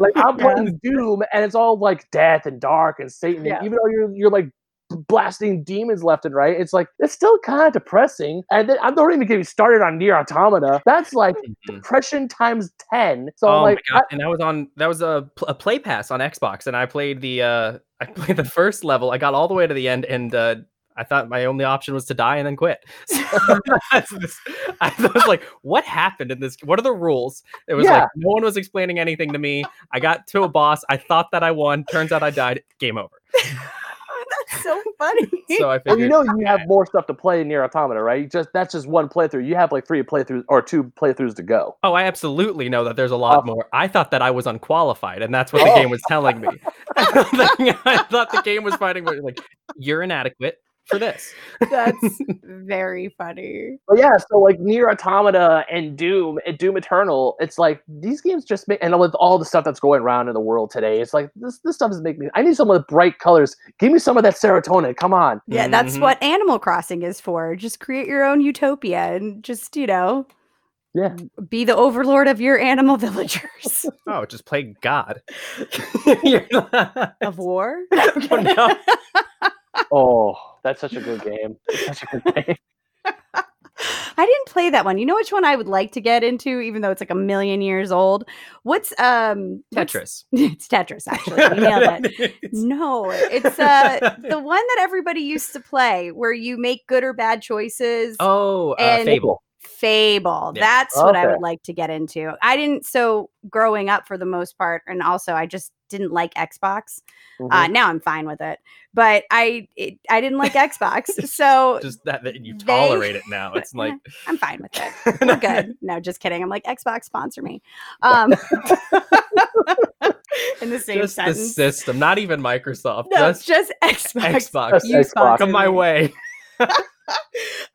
Like I'm Yeah. playing Doom, and it's all like death and dark and Satan. and even though you're you're like blasting demons left and right, it's like it's still kind of depressing. And then I'm not even getting started on NieR Automata. That's like Mhm. depression times ten. So oh I'm like, my god! and that was on that was a, a play pass on Xbox, and I played the uh [LAUGHS] I played the first level. I got all the way to the end, and uh I thought my only option was to die and then quit. [LAUGHS] So [LAUGHS] this- I was like, "What happened in this? What are the rules?" It was Yeah. like no one was explaining anything to me. I got to a boss. I thought that I won. Turns out I died. Game over. That's [LAUGHS] so funny. So I Well, figured, you know you have more stuff to play in NieR Automata, right? You just that's just one playthrough. You have like three playthroughs or two playthroughs to go. oh, I absolutely know that there's a lot Oh. more. I thought that I was unqualified, and that's what the Oh. game was telling me. [LAUGHS] I thought the game was fighting me like you're inadequate for this. [LAUGHS] That's [LAUGHS] very funny. But yeah, so like NieR Automata and Doom and Doom Eternal, it's like these games just make and with all the stuff that's going around in the world today, it's like this this stuff is making me I need some of the bright colors. Give me some of that serotonin. Come on. Yeah, that's Mhm. what Animal Crossing is for. Just create your own utopia and just, you know, Yeah. be the overlord of your animal [LAUGHS] villagers Oh, just play God. You're not- of war. Oh, no. Oh, that's such a good game. It's such a good [LAUGHS] game. I didn't play that one. You know which one I would like to get into, even though it's like a million years old? What's um what's- Tetris. [LAUGHS] it's Tetris, actually. You nailed it. [LAUGHS] No, it's uh the one that everybody used to play where you make good or bad choices. oh, uh, And- Fable. Fable. Yeah. That's what I would like to get into. I didn't so growing up for the most part, and also I just didn't like Xbox. Mhm. Uh, now I'm fine with it, but I it, I didn't like Xbox, [LAUGHS] so Just that, that you they- tolerate it now. It's [LAUGHS] like I'm fine with it. [LAUGHS] We're good. No, just kidding. I'm like Xbox sponsor me. Um, in the same just the sentence. system, not even Microsoft. no, just just Xbox. Xbox. You Xbox. Come my way. [LAUGHS]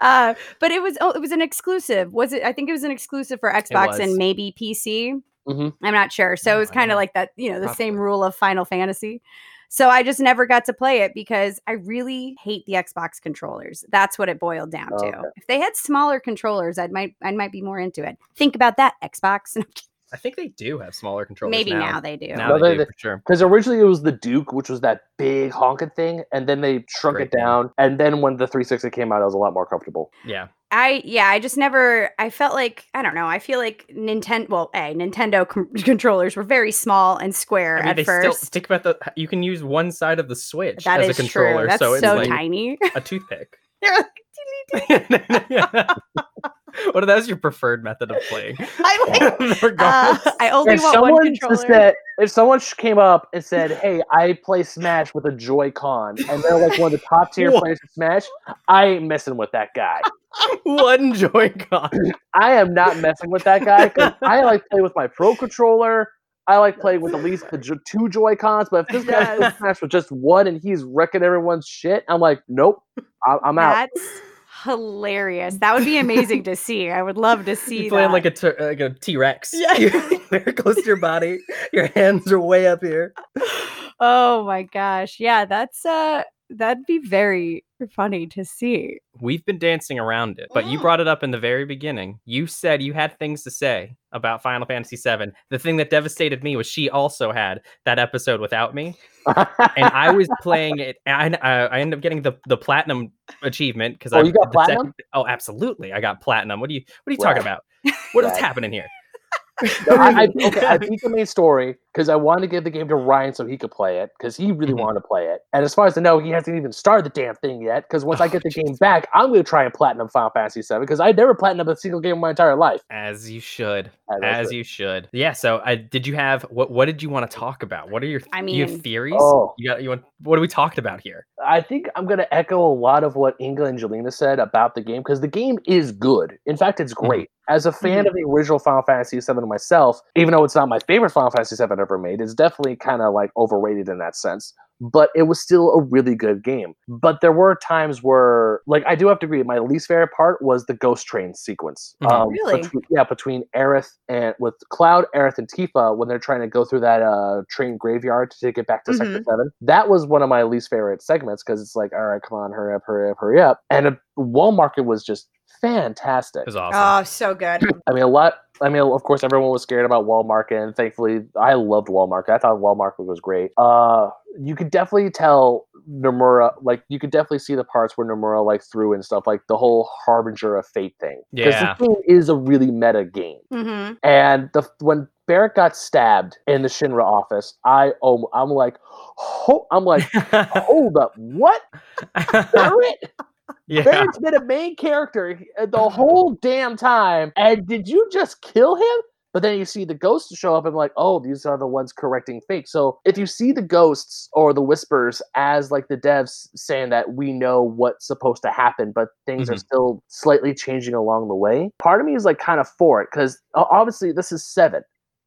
Uh, but it was oh, it was an exclusive. Was it? I think it was an exclusive for Xbox and maybe PC. Mhm. I'm not sure. So No, it was kind of like that, you know, the same rule of Final Fantasy. So I just never got to play it because I really hate the Xbox controllers. That's what it boiled down to. Okay. If they had smaller controllers, I might I might be more into it. Think about that, Xbox. [LAUGHS] I think they do have smaller controllers. Maybe now. now. they do. Now No, they, they- do for sure. Because originally it was the Duke, which was that big honking thing, and then they shrunk Great it game. down. And then when the 360 came out, it was a lot more comfortable. Yeah. I yeah, I just never. I felt like I don't know. I feel like Nintendo. Well, a Nintendo [LAUGHS] com- controllers were very small and square I mean, at they still first. think about the. You can use one side of the Switch That as is a controller, true. That's so so, it's like tiny. a toothpick. [LAUGHS] You're like, [LAUGHS] [LAUGHS] what if that's your preferred method of playing? [LAUGHS] I like. [LAUGHS] Uh, I only If want one someone controller. just said, if someone sh- came up and said, "Hey, I play Smash with a Joy-Con," and they're like one of the top tier players in Smash, I ain't messing with that guy. one Joy-Con. [CLEARS THROAT] I am not messing with that guy because I like play with my Pro controller. I like playing with at least the jo- two Joy Cons. But if this guy's playing Smash with just one and he's wrecking everyone's shit, I'm like, nope, I- I'm out. That's hilarious. That would be amazing to see. I would love to [LAUGHS] see You playing like a t- like a T Rex. Yeah. [LAUGHS] You're very close to your body. Your hands are way up here. [LAUGHS] oh my gosh. Yeah, that's uh that'd be very funny to see. We've been dancing around it, but you oh. brought it up in the very beginning. You said you had things to say about Final Fantasy VII. The thing that devastated me was she also had that episode without me, and I was playing it. And I, I ended up getting the, the platinum achievement because Oh, I you got the platinum? oh, absolutely, I got platinum. What are you What are you talking about? [LAUGHS] What is Right. happening here? No, I, I, okay, I beat the main story because I wanted to give the game to Ryan so he could play it because he really Mhm. wanted to play it. And as far as I know, he hasn't even started the damn thing yet. Because once I Oh, get the game back, I'm going to try and platinum Final Fantasy VII because I never platinum a single game in my entire life. As you should. As As should. you should. Yeah. So, I did you have what? What did you want to talk about? What are your? I you have mean- theories. Oh. You got. You want? What are we talking about here? I think I'm going to echo a lot of what Inga and Jelena said about the game because the game is good. In fact, it's Mhm. great. As a fan of the original Final Fantasy VII myself, even though it's not my favorite Final Fantasy VII ever made, it's definitely kind of like overrated in that sense. But it was still a really good game. But there were times where, like, I do have to agree, my least favorite part was the Ghost Train sequence. Mhm. Um, Really? between- yeah, between Aerith and with Cloud, Aerith, and Tifa when they're trying to go through that uh, train graveyard to get back to Sector Mm-hmm. Seven. That was one of my least favorite segments because it's like, all right, come on, hurry up, hurry up, hurry up. And uh, Wall Market was just fantastic. It was awesome. Oh, so good. [CLEARS THROAT] I mean, a lot. I mean, of course, everyone was scared about Wall Market, and thankfully, I loved Wall Market. I thought Wall Market was great. Uh, you could definitely tell Nomura, like, you could definitely see the parts where Nomura like threw and stuff, like the whole harbinger of fate thing. Because Yeah. the game is a really meta game, hmm and the when Barrett got stabbed in the Shinra office, I oh, I'm like, ho- I'm like, [LAUGHS] hold up, what? [LAUGHS] Barrett? Yeah. Barrett's been a main character uh, the whole damn time, and did you just kill him? But then you see the ghosts show up and like, oh, these are the ones correcting fake. So if you see the ghosts or the whispers as like the devs saying that we know what's supposed to happen, but things are Mhm. still slightly changing along the way, part of me is like kind of for it because obviously this is seven.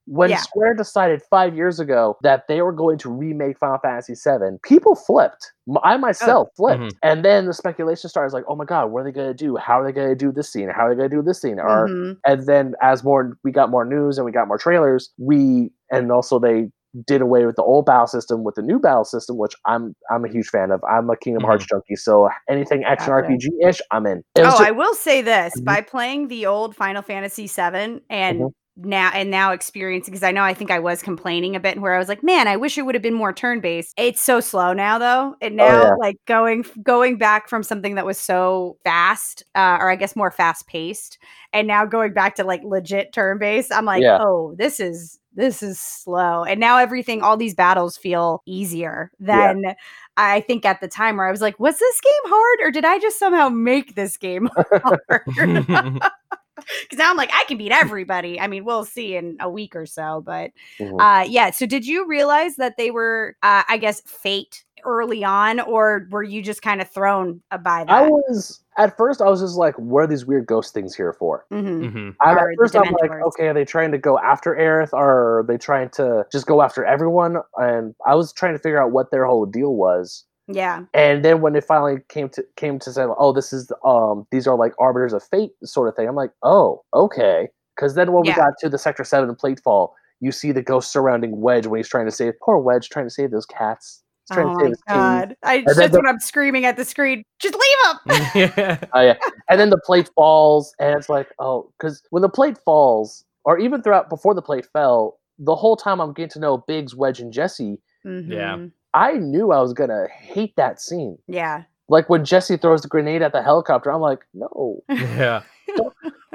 When Yeah. Square decided five years ago that they were going to remake Final Fantasy VII, people flipped. I myself flipped. Mhm. And then the speculation starts like, oh my god, what are they going to do? How are they going to do this scene? How are they going to do this scene? Or Mhm. and then as more we got more news and we got more trailers, we and also they did away with the old battle system with the new battle system, which I'm I'm a huge fan of. I'm a Kingdom Hearts junkie, so anything action RPG ish, I'm in. Oh, just- I will say this: Mhm. by playing the old Final Fantasy VII and Mhm. Now and now experiencing, because I know I think I was complaining a bit, where I was like, "Man, I wish it would have been more turn based." It's so slow now, though. And now, Oh, yeah. like going going back from something that was so fast, uh, or I guess more fast paced, and now going back to like legit turn based, I'm like, Yeah. "Oh, this is." This is slow. And now everything, all these battles feel easier Yeah. than I think at the time where I was like, was this game hard or did I just somehow make this game [LAUGHS] hard? [LAUGHS] [LAUGHS] [LAUGHS] Because now I'm like, I can beat everybody. I mean, we'll see in a week or so. But Mhm. uh, yeah. So did you realize that they were, uh, I guess, fate early on, or were you just kind of thrown uh, by that? I was at first I was just like, what are these weird ghost things here for? Mhm. Mhm. I'm, at first I'm like, okay, are they trying to go after Aerith or are they trying to just go after everyone? And I was trying to figure out what their whole deal was. Yeah. And then when it finally came to came to say, oh, this is um these are like arbiters of fate sort of thing. I'm like, oh, okay. Because then when Yeah. we got to the Sector Seven platefall, you see the ghost surrounding Wedge when he's trying to save poor Wedge, trying to save those cats. He's trying Oh to my save his team. god! I then just the- when I'm screaming at the screen, just leave him. [LAUGHS] yeah. Oh yeah, and then the plate falls, and it's like, oh, because when the plate falls, or even throughout before the plate fell, the whole time I'm getting to know Biggs, Wedge, and Jesse, Mhm. I knew I was gonna hate that scene. Yeah. Like when Jesse throws the grenade at the helicopter, I'm like, no. [LAUGHS] Yeah. [LAUGHS]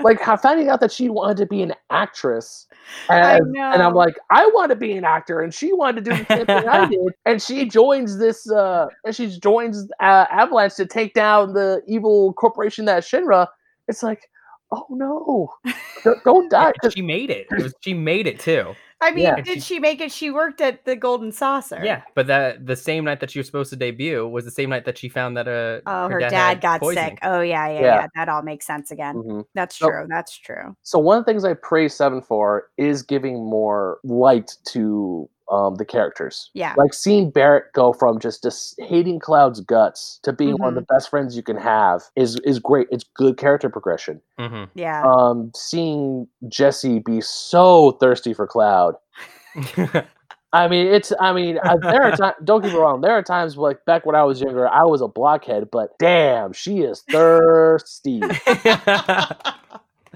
Like how- finding out that she wanted to be an actress, and, and I'm like, I want to be an actor, and she wanted to do the same thing I [LAUGHS] did, and she joins this, uh, and she joins uh, Avalanche to take down the evil corporation that is Shinra. It's like, oh no, don't, don't [LAUGHS] die. And she made it. it was, [LAUGHS] she made it too. I mean, Yeah. did She- she make it? She worked at the Golden Saucer. Yeah, but that the same night that she was supposed to debut was the same night that she found that uh Oh, her, dad, dad, got poisoning. sick. Oh yeah, yeah, Yeah. yeah, That all makes sense again. Mhm. That's So- true. That's true. So one of the things I praise Seven for is giving more light to um, the characters. Yeah. Like seeing Barrett go from just just hating Cloud's guts to being one of the Mm-hmm. best friends you can have is is great. It's good character progression. hmm Yeah. Um, seeing Jesse be so thirsty for Cloud. [LAUGHS] I mean, it's. I mean, uh, there are times. [LAUGHS] Don't get me wrong. There are times like back when I was younger, I was a blockhead, but damn, she is thirsty. [LAUGHS]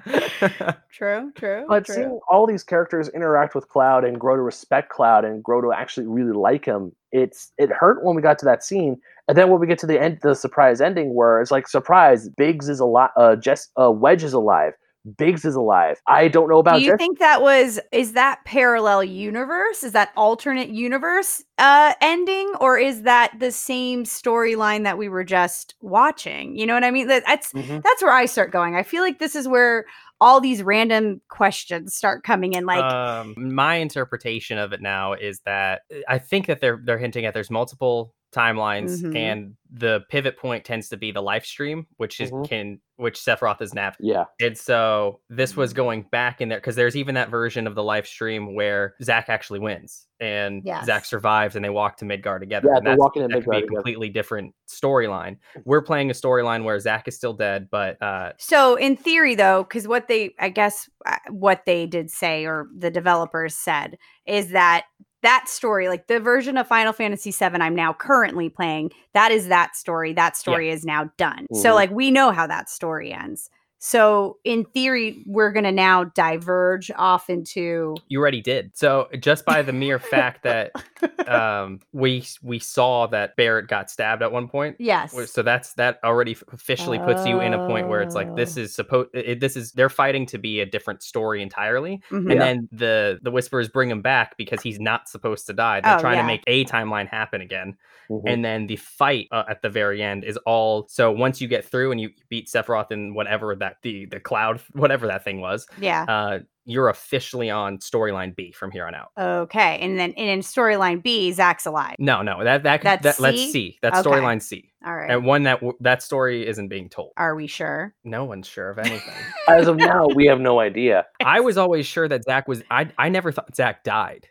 [LAUGHS] true. True. But true. seeing all these characters interact with Cloud and grow to respect Cloud and grow to actually really like him, it's it hurt when we got to that scene. And then when we get to the end, the surprise ending, where it's like, surprise, Biggs is alive. Uh, Jess, uh, Wedge is alive. Biggs is alive. I don't know about Do you Jess- think that was is that parallel universe? Is that alternate universe uh ending or is that the same storyline that we were just watching? You know what I mean? That- That's Mhm. that's where I start going. I feel like this is where all these random questions start coming in like um, my interpretation of it now is that uh, I think that they're they're hinting at there's multiple timelines Mhm. and the pivot point tends to be the Lifestream, which is Mhm. can which Sephiroth is navigating. Yeah. And so this was Mm. going back in there because there's even that version of the Lifestream where Zack actually wins and Zack Yes. survives and they walk to Midgar together. Yeah, and they're walking to that could be Midgar a together. completely different storyline. We're playing a storyline where Zack is still dead, but uh, So in theory though, cuz what they I guess uh, what they did say or the developers said is that that story, like the version of Final Fantasy VII I'm now currently playing, that is that story. That story is now done. So Mhm. like we know how that story ends. So in theory, we're gonna now diverge off into You already did. So just by the mere fact that [LAUGHS] um, we we saw that Barrett got stabbed at one point. yes. So that's that already officially puts you in a point where it's like this Oh. is supposed. This is they're fighting to be a different story entirely, Mhm. and then the the Whisperers bring him back because he's not supposed to die. They're Oh, trying yeah. to make a timeline happen again, Mhm. and then the fight uh, at the very end is all. So once you get through and you beat Sephiroth and whatever that the the cloud whatever that thing was, yeah. uh, you're officially on storyline B from here on out. Okay. And then and in storyline B, Zack's alive. No, no, that that, That's that let's see. That's Okay. storyline C, All right. and one that that story isn't being told. Are we sure? No one's sure of anything. As of now, we have no idea. I was always sure that Zack was. I I never thought Zach died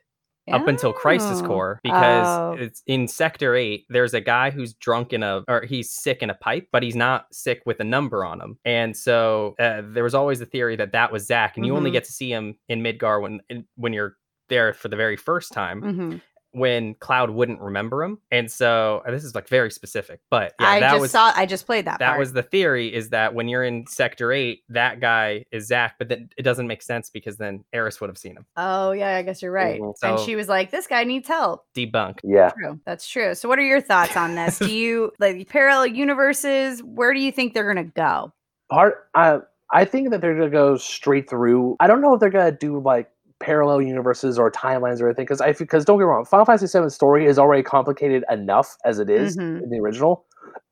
up until Crisis Oh. Core because Oh. it's in Sector Eight. There's a guy who's drunk in a or he's sick in a pipe, but he's not sick with a number on him. And so uh, there was always a theory that that was Zack, and you only Mhm. get to see him in Midgar when when you're there for the very first time hmm when Cloud wouldn't remember him. And so uh, this is like very specific, but yeah, I that just was saw. I just played that. that part. was the theory is that when you're in sector 8 that guy is Zack but then it doesn't make sense because then Aerith would have seen him Oh yeah, I guess you're right. Mhm. and she was like, "This guy needs help." debunked Yeah. True, that's true. So, what are your thoughts on this? do you [LAUGHS] like parallel universes? Where do you think they're gonna go? Part I I think that they're gonna go straight through. I don't know if they're gonna do like parallel universes or timelines or anything because I because don't get me wrong, Final Fantasy VII story is already complicated enough as it is Mhm. in the original.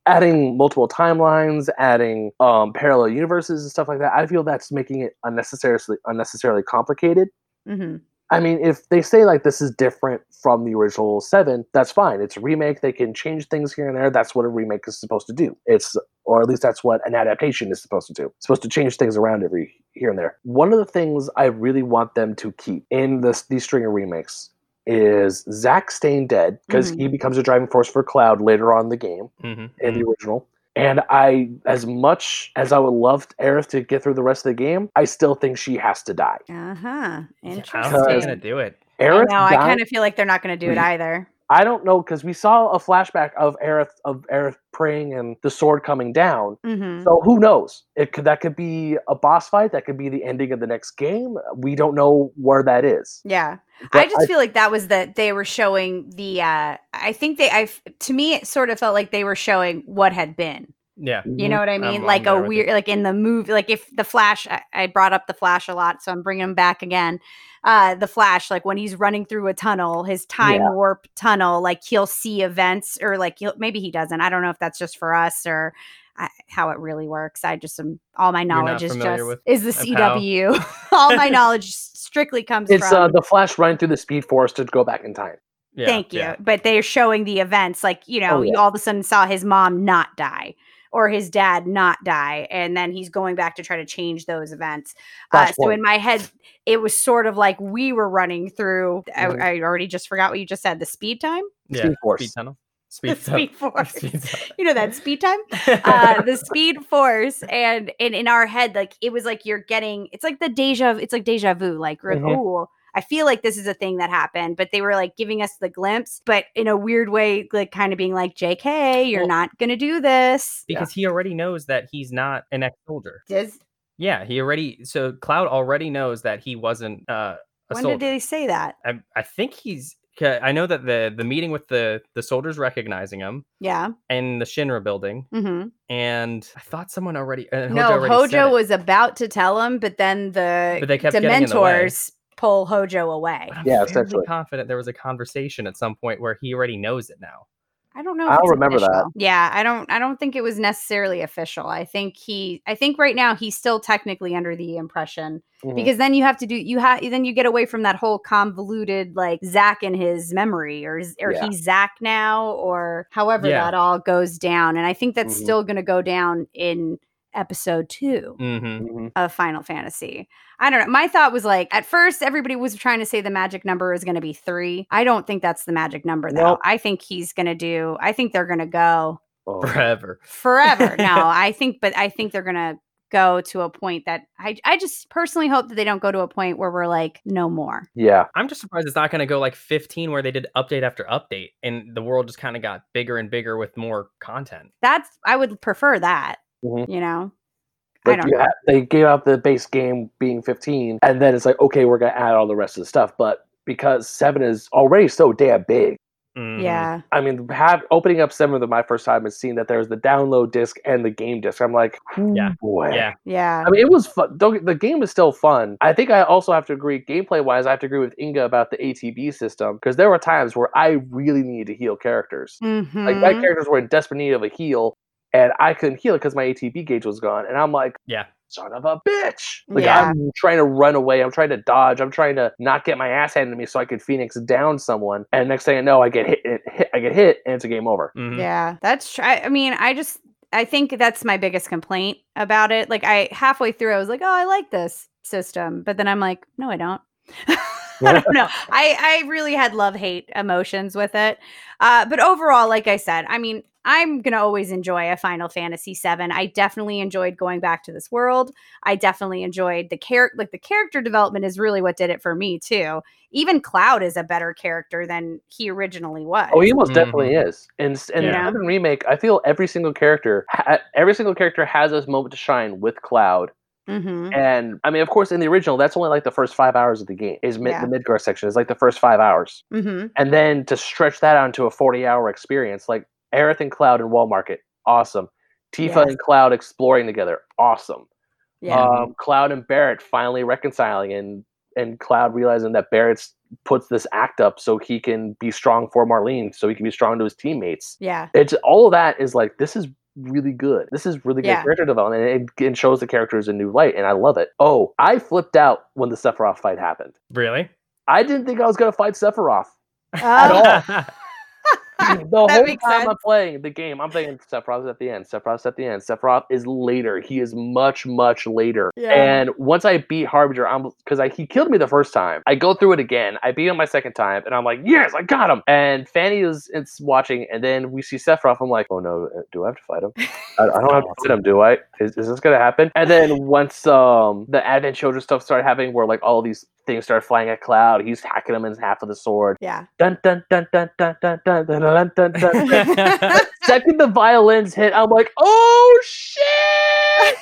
Adding multiple timelines, adding um, parallel universes and stuff like that, I feel that's making it unnecessarily unnecessarily complicated. hmm I mean, if they say like this is different from the original seven, that's fine. It's a remake. They can change things here and there. That's what a remake is supposed to do. It's or at least that's what an adaptation is supposed to do. It's supposed to change things around every here and there. One of the things I really want them to keep in this these string of remakes is Zack staying dead because Mhm. he becomes a driving force for Cloud later on in the game hmm in the original. And I, as much as I would love Aerith to get through the rest of the game, I still think she has to die. Uh huh. i don't think Interesting. they're Because- gonna do it I Aerith know. I kind of feel like they're not going to do it either. I don't know because we saw a flashback of Aerith of Aerith praying and the sword coming down. hmm So who knows? It could that could be a boss fight. That could be the ending of the next game. We don't know where that is. Yeah. I But just feel like that was that they were showing the. uh I think they. I to me, it sort of felt like they were showing what had been. Yeah You know what I mean? I'm- like I'm a weird, like in the movie, like if the Flash, I, I brought up the Flash a lot, so I'm bringing him back again. Uh, the Flash, like when he's running through a tunnel, his time Yeah. warp tunnel, like he'll see events, or like he'll, maybe he doesn't. I don't know if that's just for us or I, how it really works. I just am all my knowledge is just is the CW. [LAUGHS] all my [LAUGHS] knowledge strictly comes It's from uh, the Flash running through the Speed Force to go back in time. yeah, Thank you. yeah. But they're showing the events, like, you know, Oh, you all of a sudden saw his mom not die or his dad not die. And then he's going back to try to change those events. Uh, so in my head, it was sort of like we were running through, Mhm. I, I already just forgot what you just said, the speed time? yeah Speed Force. speed tunnel [LAUGHS] speed, tunnel. [LAUGHS] speed force. Speed you know that speed time? [LAUGHS] uh the speed force and and in our head like it was like you're getting it's like the deja it's like deja vu like we're like, Mhm. ooh I feel like this is a thing that happened, but they were like giving us the glimpse, but in a weird way, like kind of being like, JK, you're Well- not gonna do this. because he already knows that he's not an ex-soldier Does yeah he already so cloud already knows that he wasn't uh a when soldier did they say that? I, I think he's. i know that the the meeting with the the soldiers recognizing him Yeah. in the shinra building hmm and i thought someone already uh, Hojo No, already said Hojo it. was about to tell him, but then the But they kept getting in the way. Dementors pull Hojo away. But I'm Yeah, fairly essentially. confident there was a conversation at some point where he already knows it now. I don't know. I don't it's remember that. Yeah, I don't. I don't think it was necessarily official. I think he. I think right now he's still technically under the impression Mhm. because then you have to do. You have then you get away from that whole convoluted like Zack and his memory or or Yeah. he's Zack now or however Yeah. that all goes down. And I think that's Mhm. still going to go down in episode two Mm-hmm. Mhm. of Final Fantasy. I don't know. My thought was like at first everybody was trying to say the magic number is going to be 3. I don't think that's the magic number though. Nope. I think he's going to do I think they're going to go Oh. Forever. forever. no, [LAUGHS] I think but I think they're going to go to a point that I I just personally hope that they don't go to a point where we're like no more. Yeah. I'm just surprised it's not going to go like 15 where they did update after update and the world just kind of got bigger and bigger with more content. That's I would prefer that. Mhm. You know. I Like don't you know. ha- they gave out the base game being 15, and then it's like, okay, we're gonna add all the rest of the stuff. But because seven is already so damn big, Mhm. Yeah. I mean, have opening up seven was my first time and seeing that there's the download disc and the game disc. I'm like, Yeah. boy. Yeah. Yeah. I mean, it was fun. Don't the game is still fun. I think I also have to agree, gameplay wise, I have to agree with Inga about the ATB system because there were times where I really needed to heal characters. Like my Mhm. characters were in desperate need of a heal, and I couldn't heal it because my ATB gauge was gone. And I'm like, Yeah. son of a bitch! Like Yeah. I'm trying to run away, I'm trying to dodge, I'm trying to not get my ass handed to me so I could Phoenix down someone. And next thing I know, I get hit, hit, hit I get hit, and it's a game over. Mhm. Yeah, that's true. I mean, I just I think that's my biggest complaint about it. Like I halfway through I was like, "Oh, I like this system." But then I'm like, "No, I don't." [LAUGHS] I don't know. I I really had love-hate emotions with it. Uh but overall, like I said, I mean, I'm going to always enjoy a Final Fantasy 7. I definitely enjoyed going back to this world. I definitely enjoyed the character like the character development is really what did it for me too. Even Cloud is a better character than he originally was. Oh, he most Mhm. definitely is. And and Yeah. the remake, I feel every single character, ha- every single character has this moment to shine with Cloud. Mhm. And I mean, of course, in the original, that's only like the first five hours of the game. Is mid, Yeah. the Midgar section is like the first five hours, Mhm. and then to stretch that out into a forty-hour experience, like Aerith and Cloud in Wall Market, awesome. Tifa Yes. and Cloud exploring together, awesome. Yeah. Um, Cloud and Barrett finally reconciling, and and Cloud realizing that Barrett puts this act up so he can be strong for Marlene, so he can be strong to his teammates. yeah. It's all of that is like this is really good. This is really good Yeah. character development. and It, it shows the characters a new light, and I love it. Oh, I flipped out when the Sephiroth fight happened. Really? I didn't think I was gonna fight Sephiroth. Oh, all. [LAUGHS] [LAUGHS] the whole time I'm playing the game, I'm thinking Sephiroth's at the end. Sephiroth's at the end. Sephiroth is later. He is much, much later. Yeah. And once I beat Harbinger, I'm because I he killed me the first time. I go through it again. I beat him my second time, and I'm like, yes, I got him. And Fanny is it's watching, and then we see Sephiroth. I'm like, oh no, uh, do I have to fight him? I, I don't have to fight him, do I? Is, is this gonna happen? And then once um the Advent Children stuff started happening, where like all these things start flying at Cloud, he's hacking him in half with a sword. yeah. Dun dun dun dun dun dun dun dun dun dun dun. dun. Second the violins hit, I'm like, oh shit!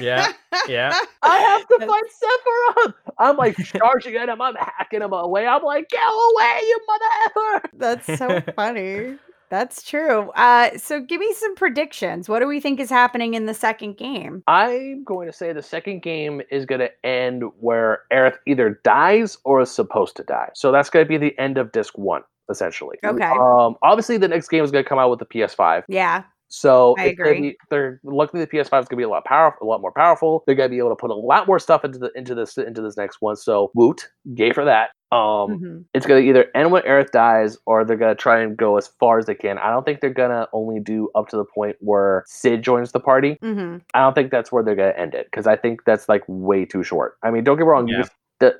yeah. Yeah. I have to That's- fight Sephiroth. I'm like charging at him. I'm hacking him away. I'm like, get away, you mother effer! That's so funny. That's true. Uh, so give me some predictions. What do we think is happening in the second game? I'm going to say the second game is going to end where Aerith either dies or is supposed to die. So that's going to be the end of disc one, essentially. Okay. Um, obviously, the next game is going to come out with the PS5. Yeah. So I it's agree. Be, they're luckily the PS5 is going to be a lot powerful, a lot more powerful. They're going to be able to put a lot more stuff into the into this into this next one. So woot, yay for that. Um, Mhm. it's going to either end when Aerith dies, or they're going to try and go as far as they can. I don't think they're going to only do up to the point where Sid joins the party. Mhm. I don't think that's where they're going to end it because I think that's like way too short. I mean, don't get me wrong. Yeah. The,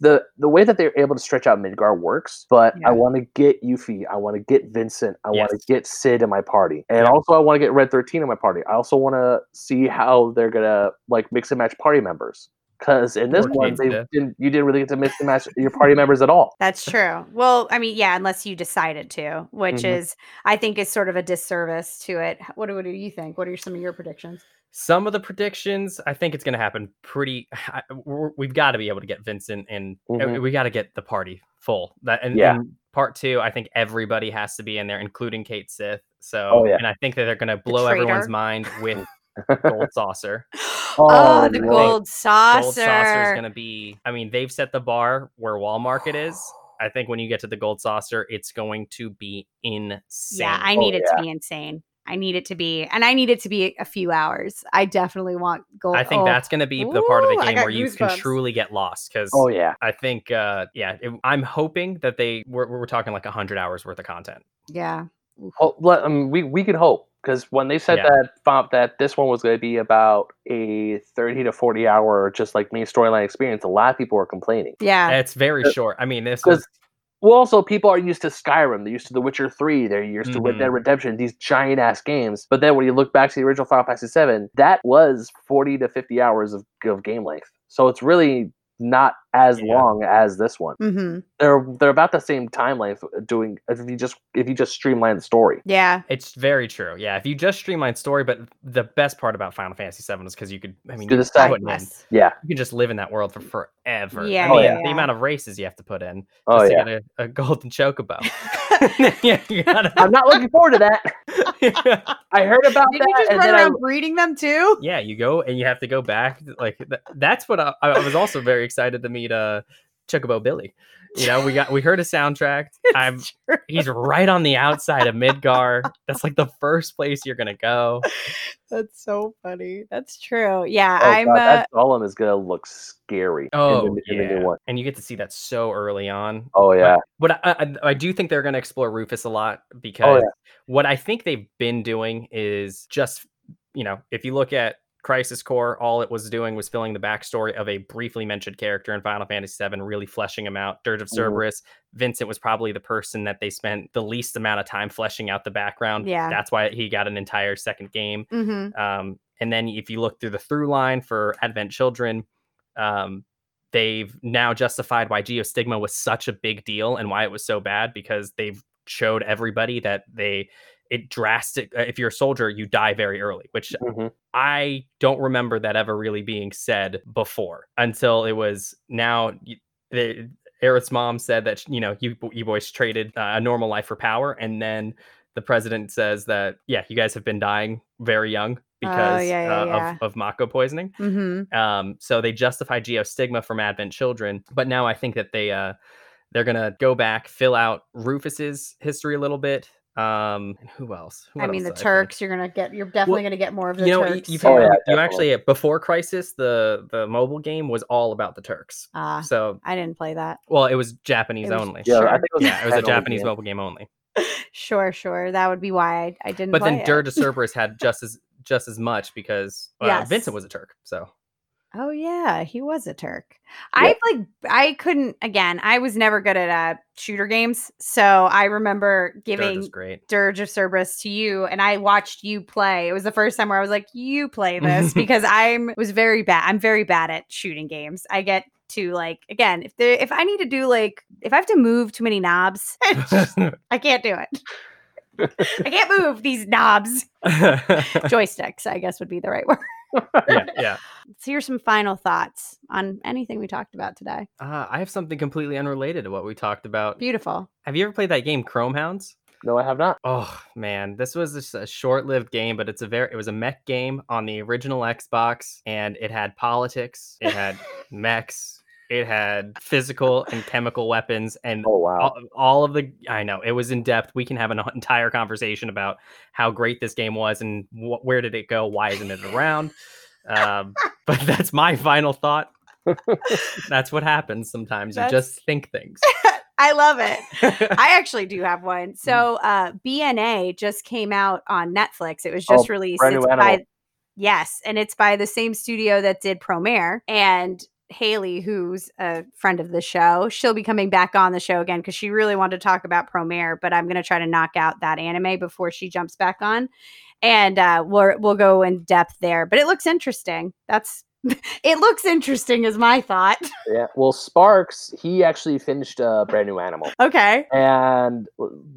the the way that they're able to stretch out Midgar works, but Yeah. I want to get Yuffie, I want to get Vincent, I want to get Sid in my party, and Yeah. also I want to get Red Thirteen in my party. I also want to see how they're gonna like mix and match party members. Because in this one, they death. didn't, you didn't really get to mix and match your party members at all. That's true. Well, I mean, yeah, unless you decided to, which Mhm. is, I think, is sort of a disservice to it. What do, what do you think? What are some of your predictions? Some of the predictions, I think it's going to happen pretty. I- we're- We've got to be able to get Vincent and Mhm. we got to get the party full. That and, Yeah. and part two, I think everybody has to be in there, including Cait Sith. So, Oh, yeah. and I think that they're going to blow everyone's mind with [LAUGHS] Gold Saucer. [GASPS] Oh, Oh, the gold saucer. Gold Saucer is going to be. I mean, they've set the bar where Wall Market is. I think when you get to the Gold Saucer, it's going to be insane. Yeah, I Oh, need it yeah. to be insane. I need it to be, and I need it to be a few hours. I definitely want gold. I think oh, that's going to be the part of the game where you can goosebumps. truly get lost because Oh yeah. I think, uh, yeah, it, I'm hoping that they we're, we're talking like hundred hours worth of content. yeah. Ho- let- um, we we could hope because when they said Yeah. that font that this one was going to be about a thirty to forty hour just like main storyline experience, a lot of people were complaining. Yeah. It's very short. I mean, this Because was well, also people are used to Skyrim, they're used to The Witcher Three, they're used to Red Mhm. Dead Redemption, these giant ass games. But then when you look back to the original Final Fantasy Seven, that was forty to fifty hours of, of game length. So it's really not as Yeah. long as this one. hmm They're they're about the same time length. Doing if you just if you just streamline the story. Yeah. It's very true. Yeah, if you just streamline story, but the best part about Final Fantasy VII is because you could. I mean, Do the can side put in, Yes. Yeah. you can just live in that world for forever. Yeah, I mean, yeah, the yeah. amount of races you have to put in Oh just yeah. get a, a golden chocobo. [LAUGHS] [LAUGHS] yeah, gotta- I'm not looking forward to that. [LAUGHS] I heard about Did that, you just and run then I, around breeding them too? yeah, you go and you have to go back. Like th- that's what I, I was also very excited to meet. Uh, Chocobo Billy. You know, we got we heard a soundtrack. [LAUGHS] I'm true. he's right on the outside of Midgar. That's like the first place you're gonna go. [LAUGHS] That's so funny. That's true. Yeah, oh, I'm. God, uh, that golem is gonna look scary. Oh in the, in the yeah, new one. and you get to see that so early on. Oh yeah. But I, I, I do think they're going to explore Rufus a lot because yeah. what I think they've been doing is just, you know, if you look at Crisis Core, all it was doing was filling the backstory of a briefly mentioned character in Final Fantasy VII, really fleshing him out. Dirge of Mhm. Cerberus, Vincent was probably the person that they spent the least amount of time fleshing out the background. Yeah. That's why he got an entire second game. mhm. Um, and then if you look through the through line for Advent Children, um, they've now justified why Geostigma was such a big deal and why it was so bad because they've showed everybody that they it drastic. uh, If you're a soldier, you die very early, which Mhm. I don't remember that ever really being said before until it was now. The, Aerith's mom said that you know you you boys traded uh, a normal life for power, and then the president says that yeah, you guys have been dying very young because yeah, yeah, uh, yeah. of of Mako poisoning. Mhm. Um, so they justify geostigma from Advent Children, but now I think that they uh they're gonna go back, fill out Rufus's history a little bit. Um, and who else? Who I mean, else the did I think? Turks. You're gonna get. You're definitely gonna get more of the you know, you- Turks. you've Oh, had- yeah, you actually before Crisis, the the mobile game was all about the Turks. Ah, So, I didn't play that. well, it was Japanese It was- only. Yeah, Sure. I think it was, Yeah, it was a Japanese Japanese game. mobile game only. [LAUGHS] Sure, sure. That would be why I, I didn't. But play then it. Dirge of [LAUGHS] Cerberus had just as just as much because uh, Yes. Vincent was a Turk. So Oh yeah, he was a Turk. Yeah. I like I couldn't again, I was never good at uh shooter games. So I remember giving great. Dirge of Cerberus to you and I watched you play. It was the first time where I was like, you play this [LAUGHS] because I'm was very bad. I'm very bad at shooting games. I get to like again, if there if I need to do like if I have to move too many knobs, [LAUGHS] I can't do it. I can't move these knobs. [LAUGHS] Joysticks, I guess would be the right word. Yeah, [LAUGHS] yeah. Let's some final thoughts on anything we talked about today. Uh, I have something completely unrelated to what we talked about. Beautiful. Have you ever played that game Chromehounds? No, I have not. Oh man, this was just a short-lived game, but it's a very it was a mech game on the original Xbox, and it had politics, it had [LAUGHS] mechs, it had physical and chemical weapons, and Oh wow. all, all of the I know it was in depth. We can have an [LAUGHS] entire conversation about how great this game was and wh- where did it go, why isn't it around? Um, [LAUGHS] but that's my final thought. [LAUGHS] that's what happens sometimes. You just think things. I love it. I actually do have one. So uh BNA just came out on Netflix. It was just Oh, released. brand It's new by yes, and it's by the same studio that did Promare. And Haley, who's a friend of the show, she'll be coming back on the show again because she really wanted to talk about Promare, but I'm gonna try to knock out that anime before she jumps back on. And uh we'll we'll go in depth there. But it looks interesting. That's [LAUGHS] it looks interesting is my thought. [LAUGHS] Yeah. Well, Sparks, he actually finished a brand new animal, okay. and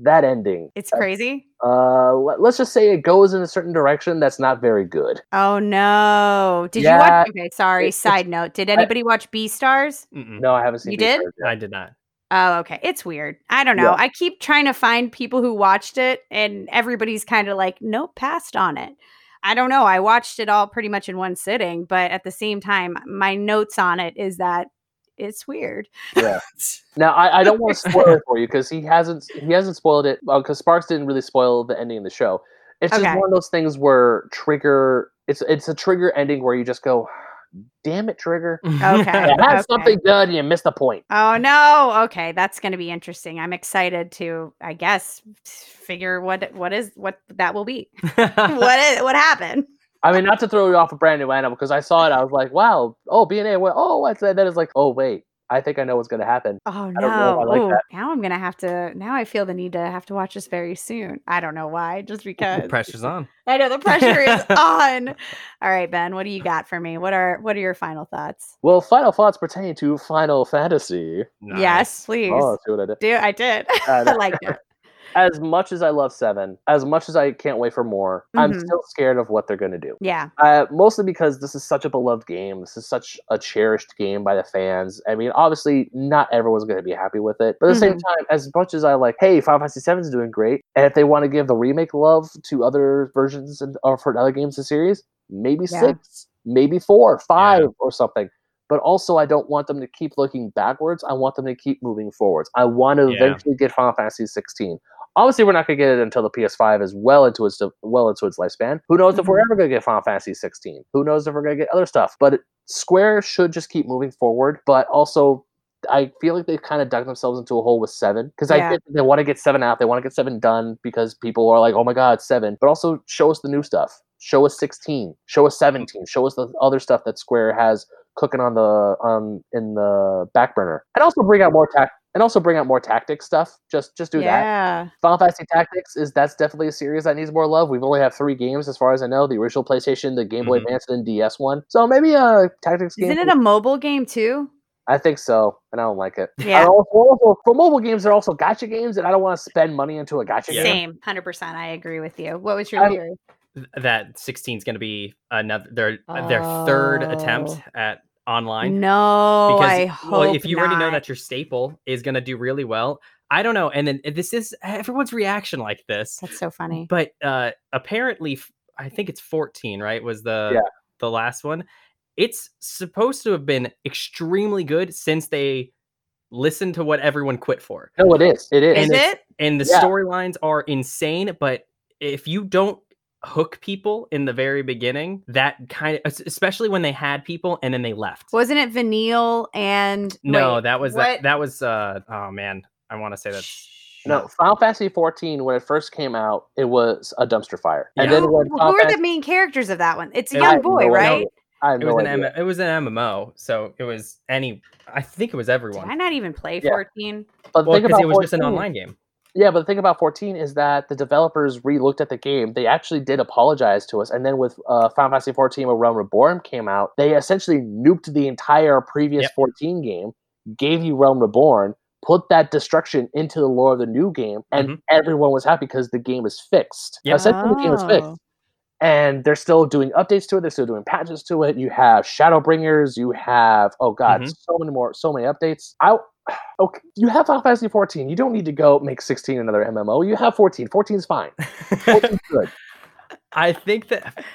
that ending. It's that- crazy. Uh, let, us just say it goes in a certain direction that's not very good. Oh no! Did you watch? Okay, sorry. it- Side note: Did anybody watch Beastars? Mm-mm. No, I haven't seen. You Beastars did? yet. I did not. Oh, okay. It's weird. I don't know. Yeah. I keep trying to find people who watched it, and everybody's kind of like, nope, passed on it. I don't know. I watched it all pretty much in one sitting, but at the same time, my notes on it is that it's weird. Yeah. [LAUGHS] Now I, I don't want to spoil it for you because he hasn't he hasn't spoiled it uh, because Sparks didn't really spoil the ending of the show. It's just one of those things where trigger it's it's a trigger ending where you just go, damn it, trigger. [LAUGHS] Okay. You had Okay. something good, and you missed the point. Oh no. Okay, that's going to be interesting. I'm excited to, I guess, figure what what is what that will be. [LAUGHS] what is what happened? I mean, not to throw you off a brand new animal because I saw it, I was like, wow, oh BNA, and A, well, oh, what's that? Then it's like, oh wait, I think I know what's going to happen. Oh don't know if no! I like Ooh, that. now I'm gonna have to. Now I feel the need to have to watch this very soon. I don't know why. Just because The pressure's on. [LAUGHS] I know the pressure is [LAUGHS] on. All right, Ben, what do you got for me? What are what are your final thoughts? Well, final thoughts pertaining to Final Fantasy. Nice. Yes, please. Oh, see what I did. Do I did. Uh, [LAUGHS] I liked it. As much as I love Seven, as much as I can't wait for more, I'm Mhm. still scared of what they're going to do. Yeah. Uh, mostly because this is such a beloved game. This is such a cherished game by the fans. I mean, obviously, not everyone's going to be happy with it. But at the same time, as much as I like, hey, Final Fantasy VII is doing great, and if they want to give the remake love to other versions and, or for other games in the series, maybe Yeah. six, maybe four, five, or something. But also, I don't want them to keep looking backwards. I want them to keep moving forwards. I want to Yeah. eventually get Final Fantasy 16. Obviously, we're not going to get it until the PS5 is well into its well into its lifespan. Who knows if we're ever going to get Final Fantasy 16? Who knows if we're going to get other stuff? But Square should just keep moving forward. But also, I feel like they've kind of dug themselves into a hole with seven because Yeah. get that they want to get seven out. They want to get seven done because people are like, "Oh my god, seven. But also show us the new stuff. Show us sixteen. Show us seventeen. Show us the other stuff that Square has cooking on the um in the back burner, and also bring out more tac and also bring out more tactics stuff. Just just do that. Final Fantasy Tactics is that's definitely a series that needs more love. We've only have three games as far as I know: the original PlayStation, the Game Boy Mhm. Advance, and DS one. So maybe a tactics game. Isn't it a mobile game too? I think so, and I don't like it. Yeah. also, also- for mobile games, there are also gacha games, and I don't want to spend money into a gacha Yeah. game. Same. Hundred percent. I agree with you. What was your I'm- theory? That 16 is going to be another their their third attempt Oh. at online. No, because I hope well, if you already know that your staple is going to do really well, I don't know. And then this is everyone's reaction like this, That's so funny. but uh apparently, I think it's 14, right? Was the Yeah. the last one? It's supposed to have been extremely good since they listened to what everyone quit for. No, it is. It is. Is and it's- it? and the Yeah. storylines are insane but if you don't hook people in the very beginning that kind of especially when they had people and then they left Wasn't it Vanille and no wait, that was that, that was uh oh man i want to say that No, Final Fantasy 14 when it first came out, it was a dumpster fire, and Yeah. then when Who Final are the main characters of that one? It's a It I young boy, no right? idea. I have it was no an. M- it was an mmo so it was any i think it was Did everyone I not even play Yeah. 14? But well thing because about it was just an online game Yeah, but the thing about 14 is that the developers re-looked at the game. They actually did apologize to us, and then with uh, Final Fantasy 14, when Realm Reborn came out, they essentially nuked the entire previous Yep. 14 game, gave you Realm Reborn, put that destruction into the lore of the new game, and Mhm. everyone was happy because the game is fixed. Yep. Essentially, the game is Oh. fixed. And they're still doing updates to it. They're still doing patches to it. You have Shadowbringers. You have oh god, Mhm. so many more, so many updates. I [SIGHS] okay, you have Final Fantasy 14. You don't need to go make 16 another MMO. You have 14. 14 is fine. 14 good. [LAUGHS] i think that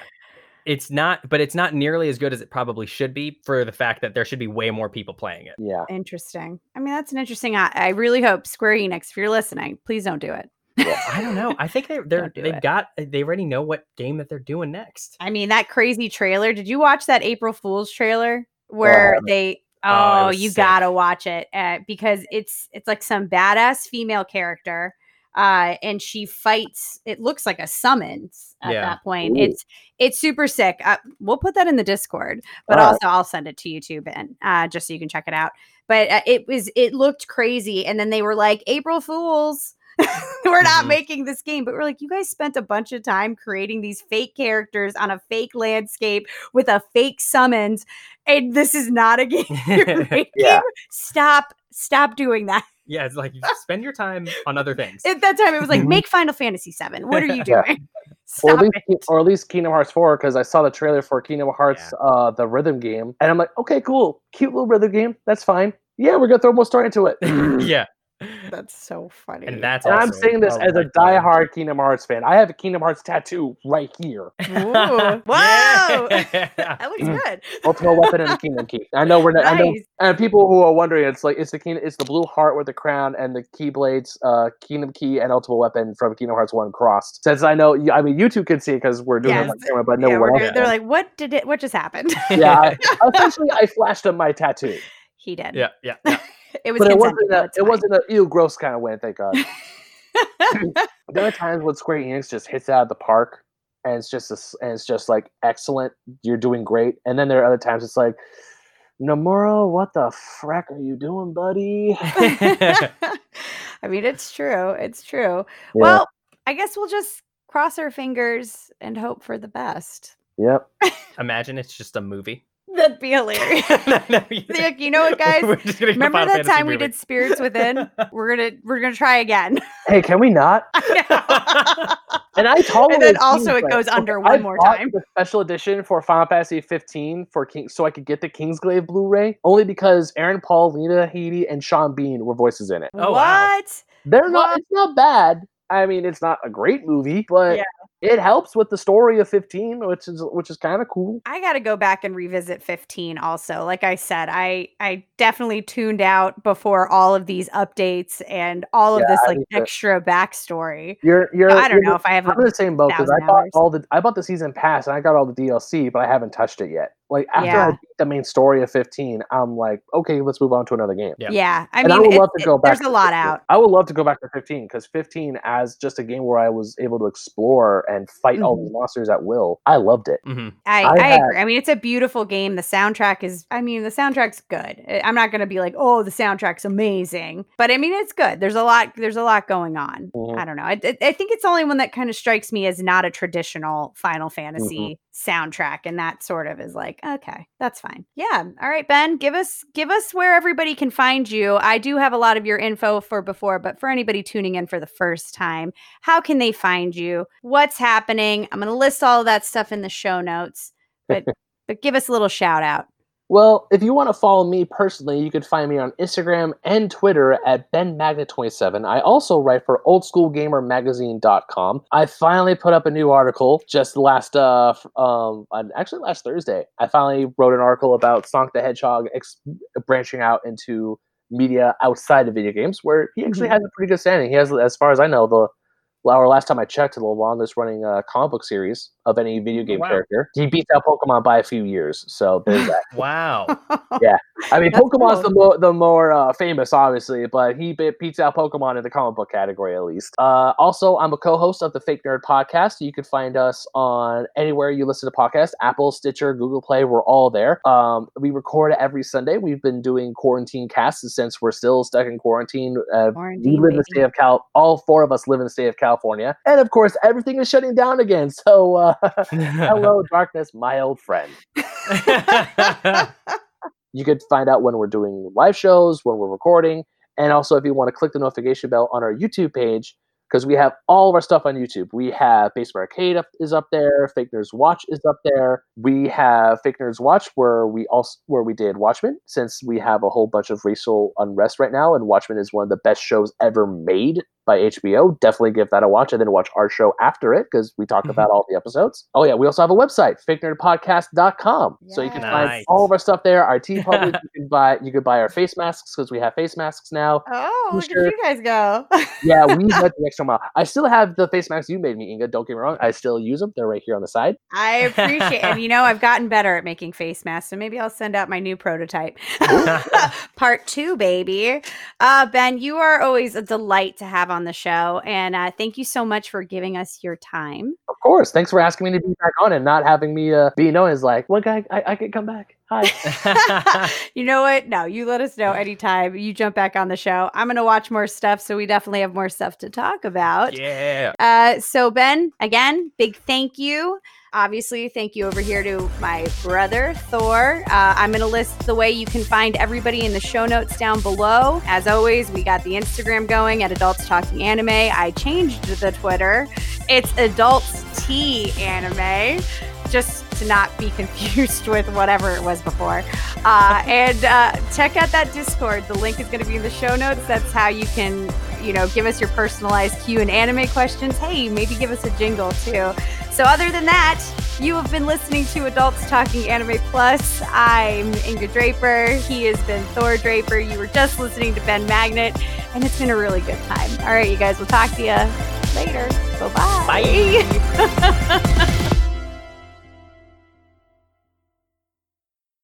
it's not but it's not nearly as good as it probably should be for the fact that there should be way more people playing it Yeah. Interesting. I mean, that's an interesting. I, I really hope Square Enix, if you're listening, please don't do it. I don't know. I think they [LAUGHS] they're Don't do they've it. got they already know what game that they're doing next. I mean, that crazy trailer. Did you watch that April Fool's trailer where oh, haven't. they? Oh, it Oh, you sick. gotta watch it uh, because it's it's like some badass female character, uh, and she fights. It looks like a summons at Yeah. that point. Ooh. It's it's super sick. Uh, we'll put that in the Discord, but All right. also I'll send it to YouTube too, Ben, uh, just so you can check it out. But uh, it was it looked crazy, and then they were like April Fools. [LAUGHS] we're not Mhm. making this game, but we're like, you guys spent a bunch of time creating these fake characters on a fake landscape with a fake summons, and this is not a [LAUGHS] game. you're [LAUGHS] making. Yeah. Stop, stop doing that. yeah, it's like you spend your time on other things. At that time, it was like, Mhm. make Final Fantasy VII. What are you Yeah. doing? Or at, least, or at least Kingdom Hearts 4, because I saw the trailer for Kingdom Hearts, uh, the rhythm game, and I'm like, okay, cool, cute little rhythm game, that's fine. Yeah, we're gonna throw more story into it. [CLEARS THROAT] yeah, That's so funny. and that's I'm saying this as a red flag. diehard Kingdom Hearts fan. I have a Kingdom Hearts tattoo right here. Ooh. [LAUGHS] Whoa. Yeah. [LAUGHS] That looks good. Ultimate weapon and the Kingdom Key. I know we're not. I know, and people who are wondering, it's like it's the Kingdom, it's the blue heart with the crown and the Keyblades, uh, Kingdom Key and Ultimate Weapon from Kingdom Hearts One crossed. Since I know, I mean, you two can see it because we're doing it on camera, but no yeah, one else. they're like, what did it? What just happened? yeah, [LAUGHS] I, essentially, I flashed up my tattoo, he did. yeah, yeah, yeah. [LAUGHS] It was. But it wasn't. A, it fine. wasn't a ew gross kind of way. Thank God. [LAUGHS] there are times when Square Enix just hits it out of the park, and it's just a s and it's just like excellent. You're doing great, and then there are other times it's like, Nomura, what the frack are you doing, buddy? [LAUGHS] I mean, it's true. It's true. Yeah. Well, I guess we'll just cross our fingers and hope for the best. Yep. Imagine it's just a movie. That'd be hilarious. [LAUGHS] No, no, you- Look, you know what, [LAUGHS] guys? We're just gonna get a Remember Final that Fantasy time we did Spirits Within? [LAUGHS] We're gonna we're gonna try again. Hey, can we not? I know. And I told And then also it goes under one more time. The special edition for Final Fantasy 15 for King, so I could get the Kingsglaive Blu-ray, only because Aaron Paul, Lena Headey, and Sean Bean were voices in it. Oh, wow. They're not. What? It's not bad. I mean, it's not a great movie, but Yeah. It helps with the story of 15, which is which is kind of cool. I got to go back and revisit 15 also. Like I said, I I definitely tuned out before all of these updates and all of Yeah, this like need to- extra backstory. You're you're. I don't you're know if I have I'm in the same boat because I bought hours. all the I bought the season pass and I got all the DLC, but I haven't touched it yet. Like after I beat the main story of 15, I'm like, okay, let's move on to another game. Yeah. Yeah, I and mean, I would it- love to it- go back. there's a lot 15. out. I would love to go back to 15 because 15 as just a game where I was able to explore and fight all Mm-hmm. these monsters at will. I loved it. Mhm. I, I I, had- agree. I mean, it's a beautiful game. The soundtrack is, I mean, the soundtrack's good. I- I'm not going to be like, oh, the soundtrack's amazing, but I mean, it's good. There's a lot, there's a lot going on. Mhm. I don't know. I, I- I think it's the only one that kind of strikes me as not a traditional Final Fantasy soundtrack, and that sort of is like, okay, that's fine. Yeah. All right, Ben, give us give us where everybody can find you. I do have a lot of your info for before, but for anybody tuning in for the first time, how can they find you? What's happening? I'm going to list all of that stuff in the show notes, but [LAUGHS] but give us a little shout out. Well, if you want to follow me personally, you can find me on Instagram and Twitter at BenMagnet27. I also write for OldSchoolGamerMagazine.com. I finally put up a new article just last, uh, um, actually last Thursday. I finally wrote an article about Sonic the Hedgehog ex- branching out into media outside of video games, where he actually Mhm. has a pretty good standing. He has, as far as I know, the or last time I checked, the longest running uh, comic book series of any video game Wow. character. He beats out Pokemon by a few years, so there's that. [LAUGHS] Wow. [LAUGHS] Yeah, I mean, That's Pokemon's cool. the more the more uh, famous, obviously, but he be- beats out Pokemon in the comic book category at least. Uh, also, I'm a co-host of the Fake Nerd Podcast. You can find us on anywhere you listen to podcasts: Apple, Stitcher, Google Play. We're all there. Um, we record every Sunday. We've been doing quarantine casts since we're still stuck in quarantine. Uh, we Quarantine, live in the state of Cal. All four of us live in the state of California, and of course, everything is shutting down again. [LAUGHS] So, uh, [LAUGHS] [LAUGHS] hello, darkness, my old friend. [LAUGHS] You could find out when we're doing live shows, when we're recording, and also if you want to click the notification bell on our YouTube page, because we have all of our stuff on YouTube. We have Basement Arcade up, is up there, Fake Nerds Watch is up there. We have Fake Nerds Watch where we also where we did Watchmen, since we have a whole bunch of racial unrest right now, and Watchmen is one of the best shows ever made by HBO. Definitely give that a watch, and then watch our show after it because we talk Mhm. about all the episodes. Oh yeah, we also have a website, fakenerdpodcast.com. So you can find all of our stuff there. Our TeePublic, [LAUGHS] you can buy you could buy our face masks because we have face masks now. Oh, look T-shirt. at you guys go. [LAUGHS] Yeah, we went the extra mile. I still have the face masks you made me, Inga. Don't get me wrong. I still use them. They're right here on the side. I appreciate it. and you know I've gotten better at making face masks, so maybe I'll send out my new prototype. [LAUGHS] Part two, baby. Uh, ben, you are always a delight to have on the show, and uh, thank you so much for giving us your time. Of course. Thanks for asking me to be back on and not having me uh, be known as like, one guy, I, I can come back. Hi. [LAUGHS] you know what? No, you let us know anytime you jump back on the show. I'm going to watch more stuff, so we definitely have more stuff to talk about. yeah. Uh, so Ben, again, big thank you. Obviously, thank you over here to my brother Thor. Uh, I'm going to list the way you can find everybody in the show notes down below. As always, we got the Instagram going at Adults Talking Anime. I changed the Twitter. It's Adults T Anime, just to not be [LAUGHS] confused with whatever it was before. Uh, [LAUGHS] and uh, check out that Discord. The link is going to be in the show notes. That's how you can, you know, give us your personalized Q and anime questions. Hey, maybe give us a jingle too. So, other than that, you have been listening to Adults Talking Anime Plus. I'm Inga Draper. He has been Thor Draper. You were just listening to Ben Magnet, and it's been a really good time. All right, you guys, we'll talk to you later. Bye-bye. Bye. [LAUGHS]